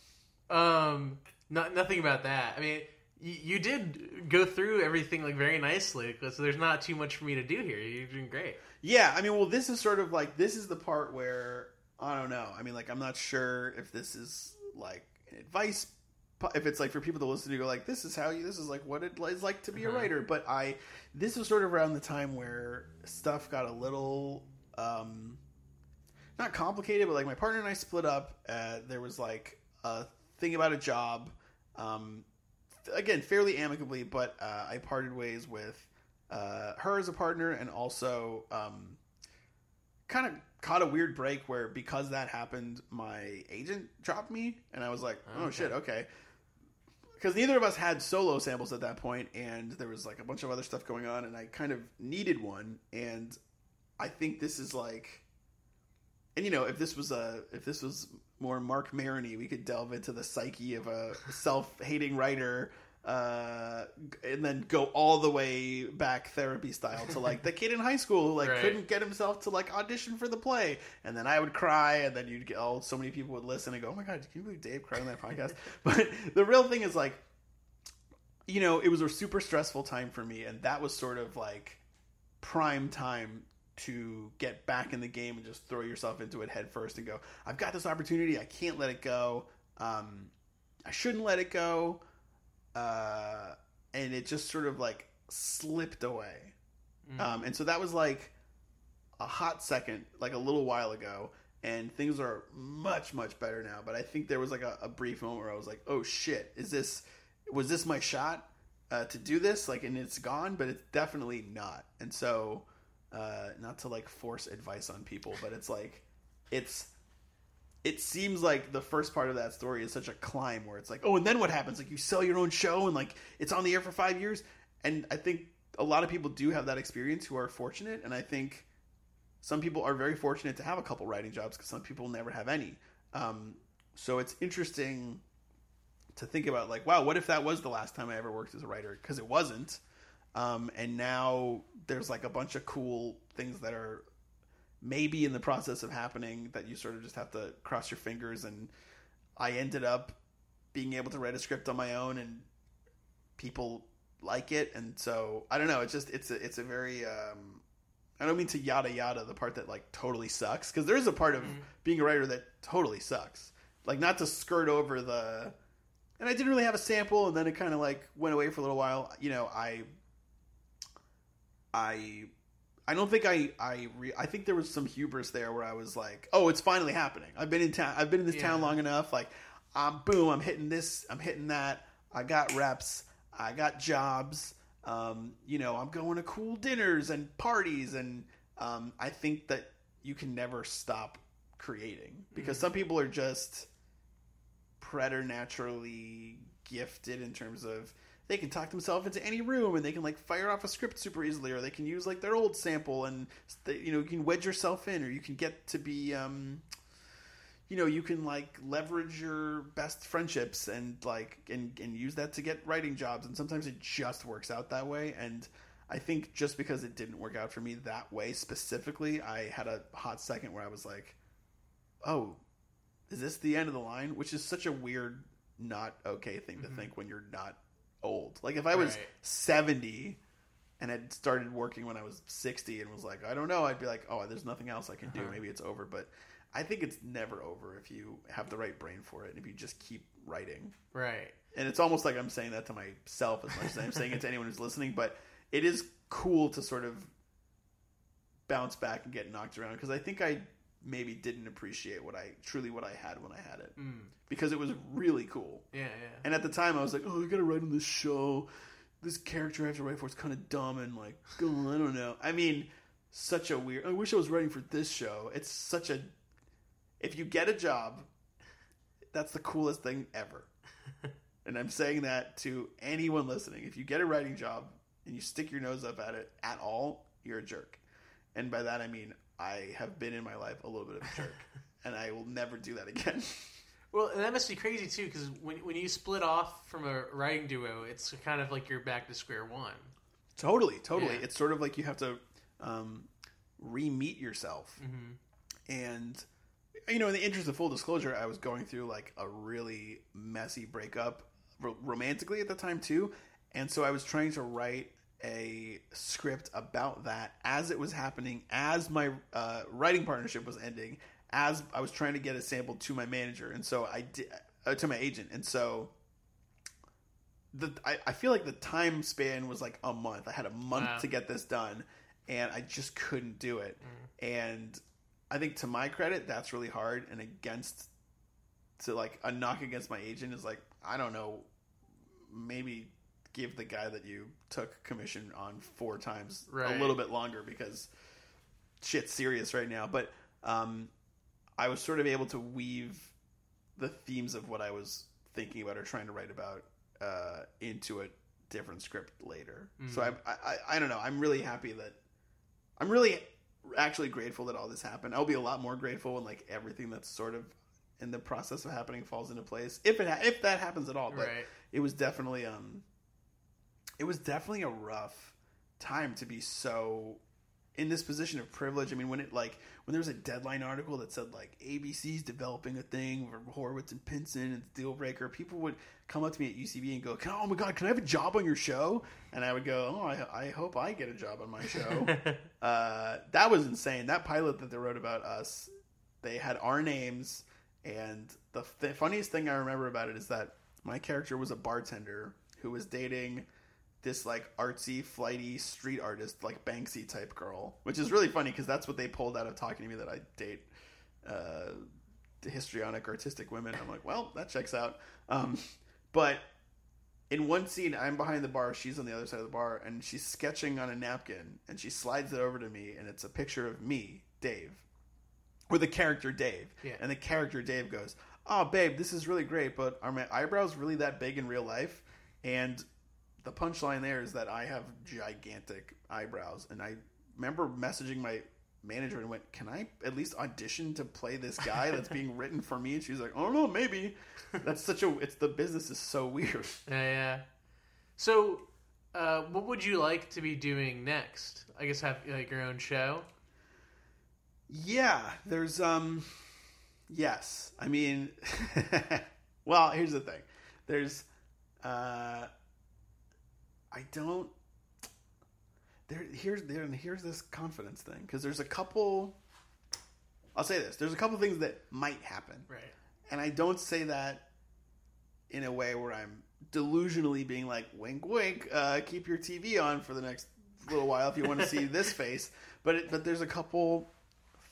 Um, not nothing about that. I mean, you, you did go through everything like very nicely, so there's not too much for me to do here. You're doing great. Yeah, I mean, well, this is sort of like this is the part where I don't know. I mean, like I'm not sure if this is like advice, if it's like for people to listen to go like this is how you this is like what it is like to be a Uh-huh. writer. But I this was sort of around the time where stuff got a little um not complicated, but like my partner and I split up. Uh, there was like a thing about a job. Um, again, fairly amicably, but uh, I parted ways with uh, her as a partner, and also um, kind of caught a weird break where because that happened, my agent dropped me, and I was like, oh Okay. shit, okay. Because neither of us had solo samples at that point, and there was like a bunch of other stuff going on, and I kind of needed one, and I think this is like, and you know, if this was a if this was more Mark Maroney, we could delve into the psyche of a self-hating writer, uh, and then go all the way back therapy style to like the kid in high school who like Right. couldn't get himself to like audition for the play, and then I would cry, and then you'd get oh, so many people would listen and go, oh my god, can you believe Dave cried on that podcast? but the real thing is like, you know, it was a super stressful time for me, and that was sort of like prime time to get back in the game and just throw yourself into it head first and go, I've got this opportunity, I can't let it go. Um, I shouldn't let it go. Uh, and it just sort of like slipped away. Um, and so that was like a hot second, like a little while ago, and things are much much better now. But I think there was like a, a brief moment where I was like, "Oh shit, is this was this my shot uh, to do this?" Like, and it's gone, but it's definitely not. And so, uh, not to like force advice on people, but it's like it's it seems like the first part of that story is such a climb where it's like, oh, and then what happens? Like you sell your own show and like it's on the air for five years. And I think a lot of people do have that experience who are fortunate. And I think some people are very fortunate to have a couple writing jobs because some people never have any. Um, so it's interesting to think about like, wow, what if that was the last time I ever worked as a writer? Because it wasn't. Um, and now there's like a bunch of cool things that are maybe in the process of happening that you sort of just have to cross your fingers. And I ended up being able to write a script on my own and people like it. And so I don't know. It's just it's a it's a very um I don't mean to yada yada the part that like totally sucks because there is a part of being a writer that totally sucks. Like not to skirt over the and I didn't really have a sample and then it kind of like went away for a little while. You know I I I don't think I I re- I think there was some hubris there where I was like, oh, it's finally happening. I've been in town. I've been in this town long enough. Like, um, boom, I'm hitting this. I'm hitting that. I got reps. I got jobs. Um, you know, I'm going to cool dinners and parties, and um, I think that you can never stop creating because some people are just preternaturally gifted in terms of they can talk themselves into any room and they can like fire off a script super easily or they can use like their old sample and they, you know you can wedge yourself in or you can get to be um you know you can like leverage your best friendships and like and and use that to get writing jobs and sometimes it just works out that way and I think just because it didn't work out for me that way specifically, I had a hot second where I was like, "Oh, is this the end of the line?" Which is such a weird, not okay thing to think when you're not old. Like if I was Right. seventy and had started working when I was sixty and was like, "I don't know," I'd be like, "Oh, there's nothing else I can do. Uh-huh. Maybe it's over." But I think it's never over if you have the right brain for it and if you just keep writing Right. and it's almost like I'm saying that to myself as much as I'm saying it to anyone who's listening. But it is cool to sort of bounce back and get knocked around because I think I maybe didn't appreciate what I truly what I had when I had it Mm. because it was really cool. Yeah, yeah. And at the time, I was like, "Oh, I gotta write on this show. This character I have to write for is kind of dumb and like, oh, I don't know. I mean, such a weird. I wish I was writing for this show. It's such a. If you get a job, that's the coolest thing ever. and I'm saying that to anyone listening. If you get a writing job and you stick your nose up at it at all, you're a jerk. And by that I mean I have been in my life a little bit of a jerk, and I will never do that again. Well, and that must be crazy too, because when when you split off from a writing duo, it's kind of like you're back to square one. Totally, totally. Yeah. It's sort of like you have to um, re-meet yourself. And you know, in the interest of full disclosure, I was going through like a really messy breakup romantically at the time too, and so I was trying to write a script about that as it was happening, as my uh, writing partnership was ending, as I was trying to get a sample to my manager, and so I did uh, to my agent, and so the I, I feel like the time span was like a month. I had a month Wow. to get this done, and I just couldn't do it. And I think to my credit, that's really hard. And against to like a knock against my agent is like I don't know, maybe give the guy that you took commission on four times Right. a little bit longer because shit's serious right now. But um, I was sort of able to weave the themes of what I was thinking about or trying to write about uh, into a different script later. So I, I, I don't know. I'm really happy that I'm really actually grateful that all this happened. I'll be a lot more grateful when like everything that's sort of in the process of happening falls into place. If it ha- if that happens at all, but Right. it was definitely um, it was definitely a rough time to be so in this position of privilege. I mean, when it like when there was a deadline article that said like ABC's developing a thing for Horwitz and Pinson and Deal Breaker, people would come up to me at UCB and go, "Can- "Oh my god, can I have a job on your show?" And I would go, "Oh, I, I hope I get a job on my show." uh, that was insane. That pilot that they wrote about us, they had our names, and the, the funniest thing I remember about it is that my character was a bartender who was dating this like artsy, flighty street artist, like Banksy type girl, which is really funny because that's what they pulled out of talking to me that I date uh, histrionic, artistic women. I'm like, well, that checks out. Um, but in one scene, I'm behind the bar, she's on the other side of the bar, and she's sketching on a napkin, and she slides it over to me, and it's a picture of me, Dave, with the character Dave, Yeah. and the character Dave goes, "Oh, babe, this is really great, but are my eyebrows really that big in real life?" And the punchline there is that I have gigantic eyebrows, and I remember messaging my manager and went, "Can I at least audition to play this guy that's being written for me?" And she's like, "Oh no, maybe." That's such a. It's the business is so weird. Yeah, yeah. So, uh, what would you like to be doing next? I guess have like your own show. Yeah, there's um yes. I mean well, here's the thing. There's uh I don't there here's there and here's this confidence thing cuz there's a couple I'll say this. There's a couple things that might happen. Right. And I don't say that in a way where I'm delusionally being like, wink, wink, uh, keep your TV on for the next little while if you want to see this face. But it, but there's a couple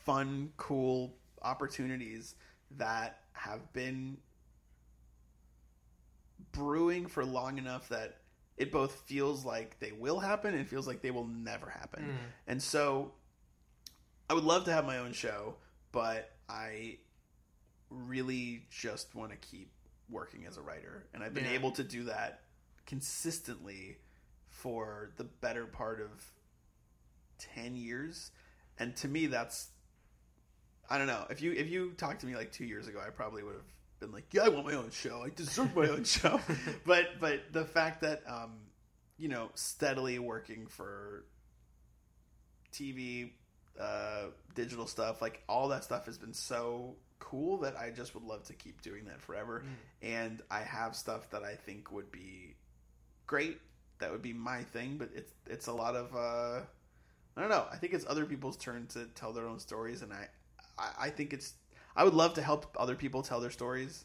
fun, cool opportunities that have been brewing for long enough that it both feels like they will happen and feels like they will never happen. Mm. And so I would love to have my own show, but I really just want to keep working as a writer. And I've been Yeah. able to do that consistently for the better part of 10 years. And to me, that's I don't know. If you if you talked to me like two years ago, I probably would have been like, "Yeah, I want my own show. I deserve my own show." but but the fact that um, you know, steadily working for TV, uh, digital stuff, like all that stuff has been so cool that I just would love to keep doing that forever. And I have stuff that I think would be great. That would be my thing, but it's it's a lot of uh, I don't know. I think it's other people's turn to tell their own stories, and I I, I think it's I would love to help other people tell their stories.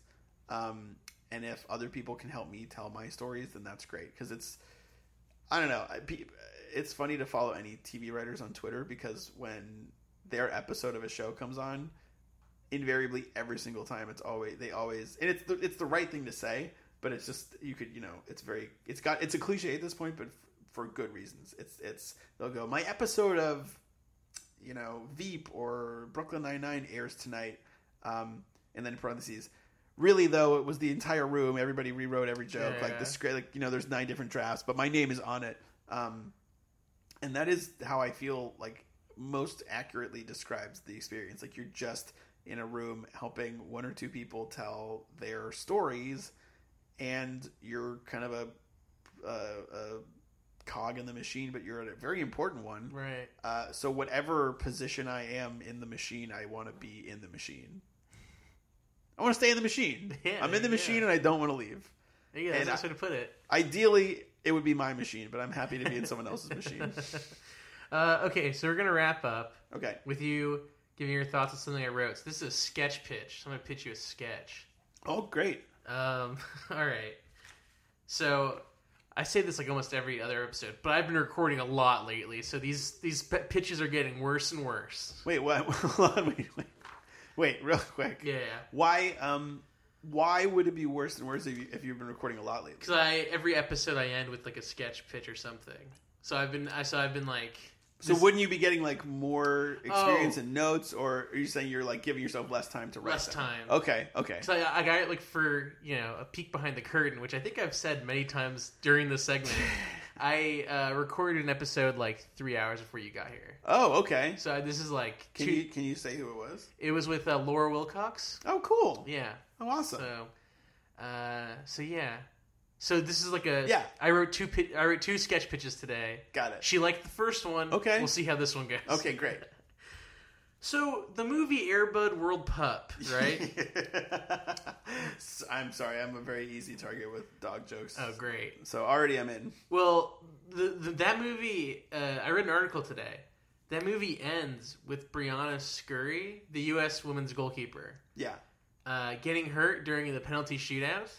Um, and if other people can help me tell my stories, then that's great because it's I don't know. It's funny to follow any TV writers on Twitter because when their episode of a show comes on, invariably every single time it's always they always and it's the, it's the right thing to say, but it's just you could you know it's very it's got it's a cliche at this point, but for good reasons. It's it's they'll go my episode of you know Veep or Brooklyn Nine Nine airs tonight, um, and then in parentheses. Really though, it was the entire room. Everybody rewrote every joke. Like Yeah. the script, like you know, there's nine different drafts, but my name is on it. Um, and that is how I feel like most accurately describes the experience. Like you're just in a room helping one or two people tell their stories, and you're kind of a, a, a cog in the machine, but you're a very important one. Right. Uh, so whatever position I am in the machine, I want to be in the machine. I want to stay in the machine. Yeah, I'm in the yeah. machine and I don't want to leave. Yeah, that's And a I- nice way to put it. Ideally, it would be my machine, but I'm happy to be in someone else's machine. Uh, okay, so we're gonna wrap up Okay. with you giving your thoughts on something I wrote. So this is a sketch pitch. So I'm gonna pitch you a sketch. Oh, great. Um, all right. So I say this like almost every other episode, but I've been recording a lot lately, so these these pitches are getting worse and worse. Wait, what? Wait, wait, wait, real quick. Yeah, Why? Um, why would it be worse and worse if, you, if you've been recording a lot lately? because I every episode I end with like a sketch pitch or something. So I've been I so I've been like So this- wouldn't you be getting like more experience Oh. and notes, or are you saying you're like giving yourself less time to write? Less them? time. Okay. Okay. So I, I got it like for you know a peek behind the curtain, which I think I've said many times during the segment. I uh, recorded an episode like three hours before you got here. Oh, okay. So this is like Can two, you can you say who it was? it was with uh, Laura Wilcox. Oh, cool. Yeah. Oh, awesome. So, uh, so yeah. So this is like a Yeah. I wrote two I wrote two sketch pitches today. Got it. She liked the first one. Okay. We'll see how this one goes. Okay, great. So the movie Airbud World Pup, right? I'm sorry. I'm a very easy target with dog jokes. oh, great. So already I'm in. Well, the, the that movie, uh, I read an article today. That movie ends with Briana Scurry, the U.S. women's goalkeeper, Yeah. uh, getting hurt during the penalty shootout,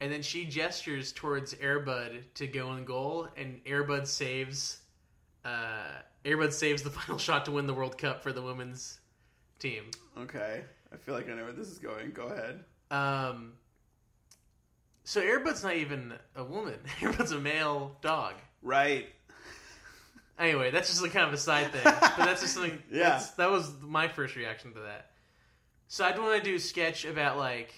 and then she gestures towards Airbud to go in goal, and Airbud saves. Uh, Airbud saves the final shot to win the World Cup for the women's team. Okay. I feel like I know where this is going. Go ahead. Um, so Airbud's not even a woman. Airbud's a male dog. Right. Anyway, that's just like kind of a side thing, but that's just something. Yeah. that was my first reaction to that. So I'd want to do a sketch about like,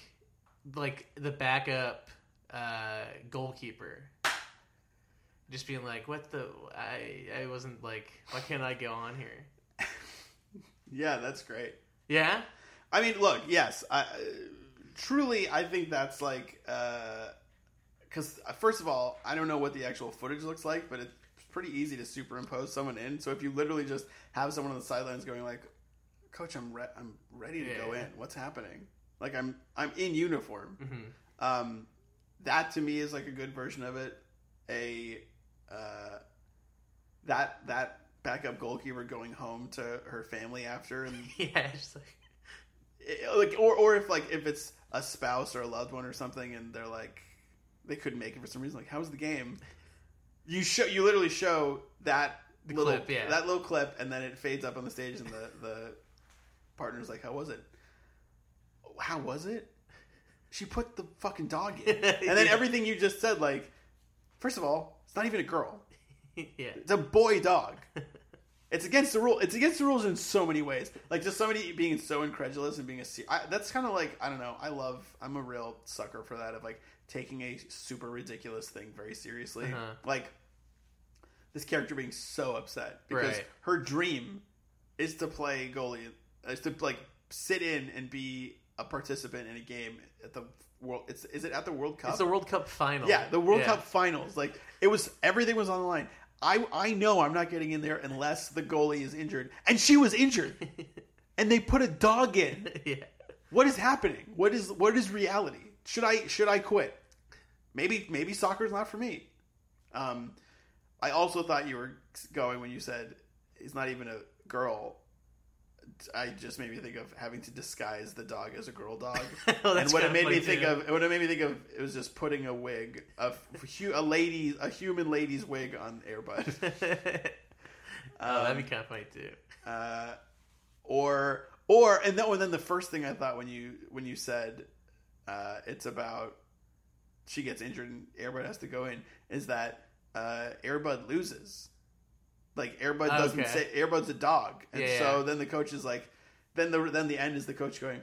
like the backup uh, goalkeeper, just being like, "What the? I I wasn't like, why can't I go on here?" Yeah, that's great. Yeah, I mean, look, yes, I, uh, truly, I think that's like, because first of all, I don't know what the actual footage looks like, but it's pretty easy to superimpose someone in. So if you literally just have someone on the sidelines going like, "Coach, I'm re- I'm ready to Yeah, go yeah. in. What's happening?" Like I'm I'm in uniform. hmm Um, that to me is like a good version of it. A uh, that that backup goalkeeper going home to her family after and yeah, just like it- like or or if like if it's a spouse or a loved one or something and they're like they couldn't make it for some reason like how's the game you show you literally show that The little clip, yeah. that little clip and then it fades up on the stage and the the partner's like how was it how was it she put the fucking dog in and then Yeah. everything you just said like first of all it's not even a girl yeah, it's a boy dog. It's against the rule. It's against the rules in so many ways. Like just somebody being so incredulous and being a. I, that's kind of like I don't know. I love. I'm a real sucker for that of like taking a super ridiculous thing very seriously. Uh-huh. Like this character being so upset because Right. her dream is to play goalie. Is to like sit in and be a participant in a game at the world. It's is it at the World Cup? It's the World Cup final. Yeah, the World Yeah. Cup finals. Like it was everything was on the line. I I know I'm not getting in there unless the goalie is injured, and she was injured, and they put a dog in. yeah. What is happening? What is what is reality? Should I should I quit? Maybe maybe soccer's not for me. Um, I also thought you were going when you said he's not even a girl. I just made me think of having to disguise the dog as a girl dog, Oh, and what it made me funny, think of, what it made me think of, it was just putting a wig, a, a lady, a human lady's wig on Airbud. oh, that'd be kind of funny too. uh, or or and then, and then the first thing I thought when you when you said uh, it's about she gets injured and Airbud has to go in is that uh, Airbud loses. Like Air Bud doesn't Okay. say Air Bud's a dog, and Yeah, so yeah. then the coach is like, then the then the end is the coach going,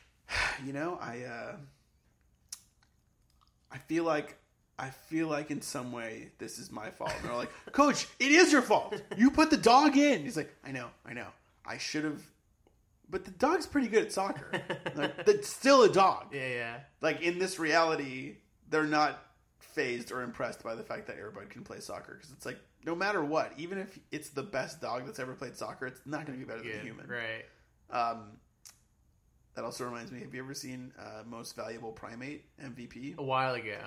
you know, I uh, I feel like I feel like in some way this is my fault. And they're like, Coach, it is your fault. You put the dog in. He's like, I know, I know. I should have, but the dog's pretty good at soccer. like, that's still a dog. Yeah, yeah. Like in this reality, they're not fazed or impressed by the fact that Air Bud can play soccer because it's like no matter what, even if it's the best dog that's ever played soccer, it's not going to be better than a human. Right. Um, that also reminds me. Have you ever seen uh, Most Valuable Primate MVP? A while ago.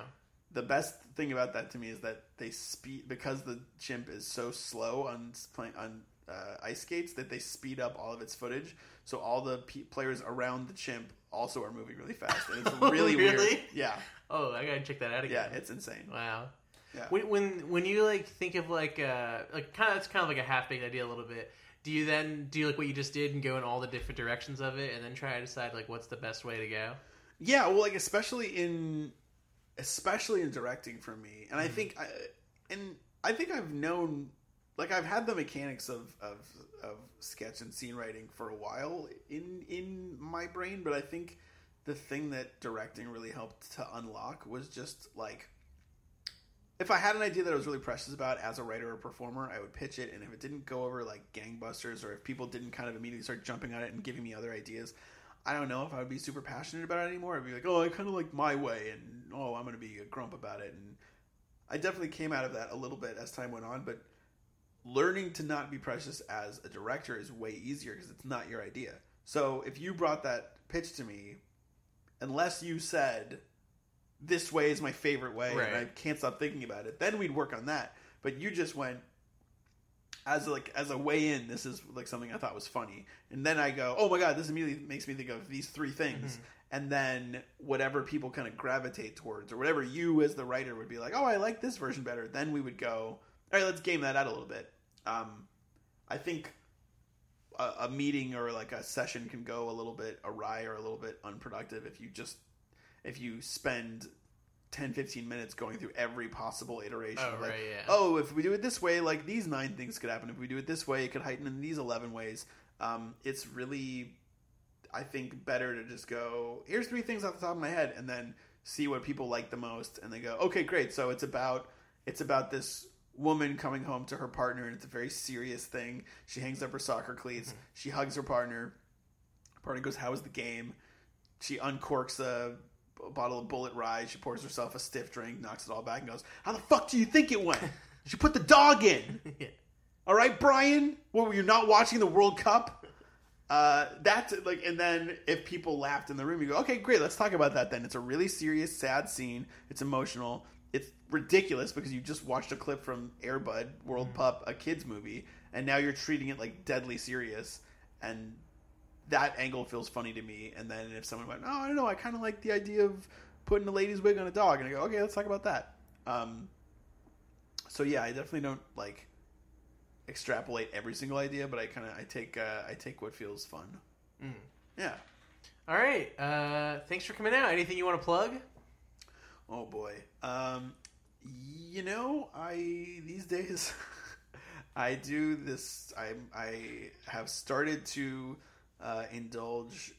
the best thing about that to me is that they speed because the chimp is so slow on on uh, ice skates that they speed up all of its footage. So all the pe players around the chimp also are moving really fast, and it's Oh, really, weird. really? Yeah, Oh, I gotta check that out again. yeah, it's insane. wow. Yeah. When when when you like think of like uh like kind of it's kind of like a half baked idea a little bit. Do you then do like what you just did and go in all the different directions of it, and then try to decide like what's the best way to go? Yeah, well, like especially in especially in directing for me, and I think I and I think I've known like I've had the mechanics of of of sketch and scene writing for a while in in my brain, but I think the thing that directing really helped to unlock was just like if I had an idea that I was really precious about as a writer or performer, I would pitch it, and if it didn't go over like gangbusters, or if people didn't kind of immediately start jumping on it and giving me other ideas, I don't know if I would be super passionate about it anymore. I'd be like, oh, I kind of like my way, and oh, I'm going to be a grump about it. And I definitely came out of that a little bit as time went on, but learning to not be precious as a director is way easier because it's not your idea. So if you brought that pitch to me, unless you said this way is my favorite way Right. and I can't stop thinking about it, then we'd work on that. But you just went as like as a way in. This is like something I thought was funny, and then I go, oh my god, this immediately makes me think of these three things. And then whatever people kind of gravitate towards, or whatever you as the writer would be like, oh, I like this version better. Then we would go, all right, let's game that out a little bit. Um, I think a, a meeting or like a session can go a little bit awry or a little bit unproductive if you just if you spend 10 15 minutes going through every possible iteration Oh, like, right, yeah. oh if we do it this way like these nine things could happen. If we do it this way it could heighten in these 11 ways. Um, it's really i think better to just go here's three things off the top of my head and then see what people like the most and they go okay great. So it's about it's about this woman coming home to her partner and it's a very serious thing. She hangs up her soccer cleats. She hugs her partner. Partner goes how was the game? She uncorks a b- bottle of Bulleit rye she pours herself a stiff drink knocks it all back and goes how the fuck do you think it went she put the dog in yeah. all right brian what were you not watching the world cup uh, that's like, and then if people laughed in the room, you go, okay, great, let's talk about that. Then it's a really serious, sad scene. It's emotional. It's ridiculous because you just watched a clip from Air Bud World Pup, a kids movie, and now you're treating it like deadly serious, and that angle feels funny to me. And then if someone went, oh, I don't know, I kind of like the idea of putting a lady's wig on a dog, and I go, okay, let's talk about that. Um, so yeah, I definitely don't like extrapolate every single idea, but I kind of I take uh, I take what feels fun. Yeah. All right. Uh, thanks for coming out. Anything you want to plug? Oh boy. Um, you know, I these days I do this. I I have started to uh, indulge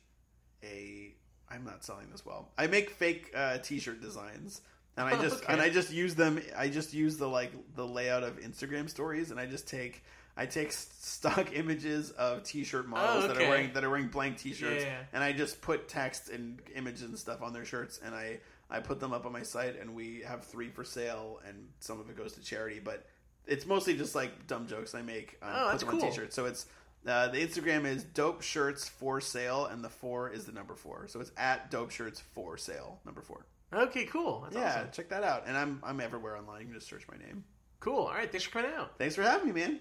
a. I'm not selling this well. I make fake uh, T-shirt designs, and I just Okay. and I just use them. I just use the like the layout of Instagram stories, and I just take I take stock images of T-shirt models Oh, that are wearing that are wearing blank T-shirts, Yeah. and I just put text and images and stuff on their shirts, and I I put them up on my site, and we have three for sale, and some of it goes to charity, but it's mostly just like dumb jokes I make. Um, Oh, put that's them on. T-shirts. So it's uh, the Instagram is dope shirts for sale, and the four is the number four. So it's at dope shirts for sale, number four. Okay, cool. That's yeah, awesome. check that out. And I'm I'm everywhere online. You can just search my name. Cool. All right, thanks for coming out. Thanks for having me, man.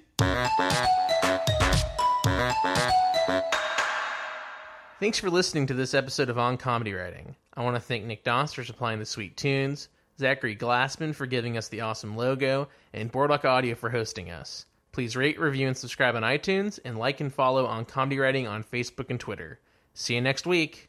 Thanks for listening to this episode of On Comedy Writing. I want to thank Nick Doss for supplying the sweet tunes, Zachary Glassman for giving us the awesome logo, and Boardwalk Audio for hosting us. Please rate, review, and subscribe on iTunes, and like and follow On Comedy Writing on Facebook and Twitter. See you next week.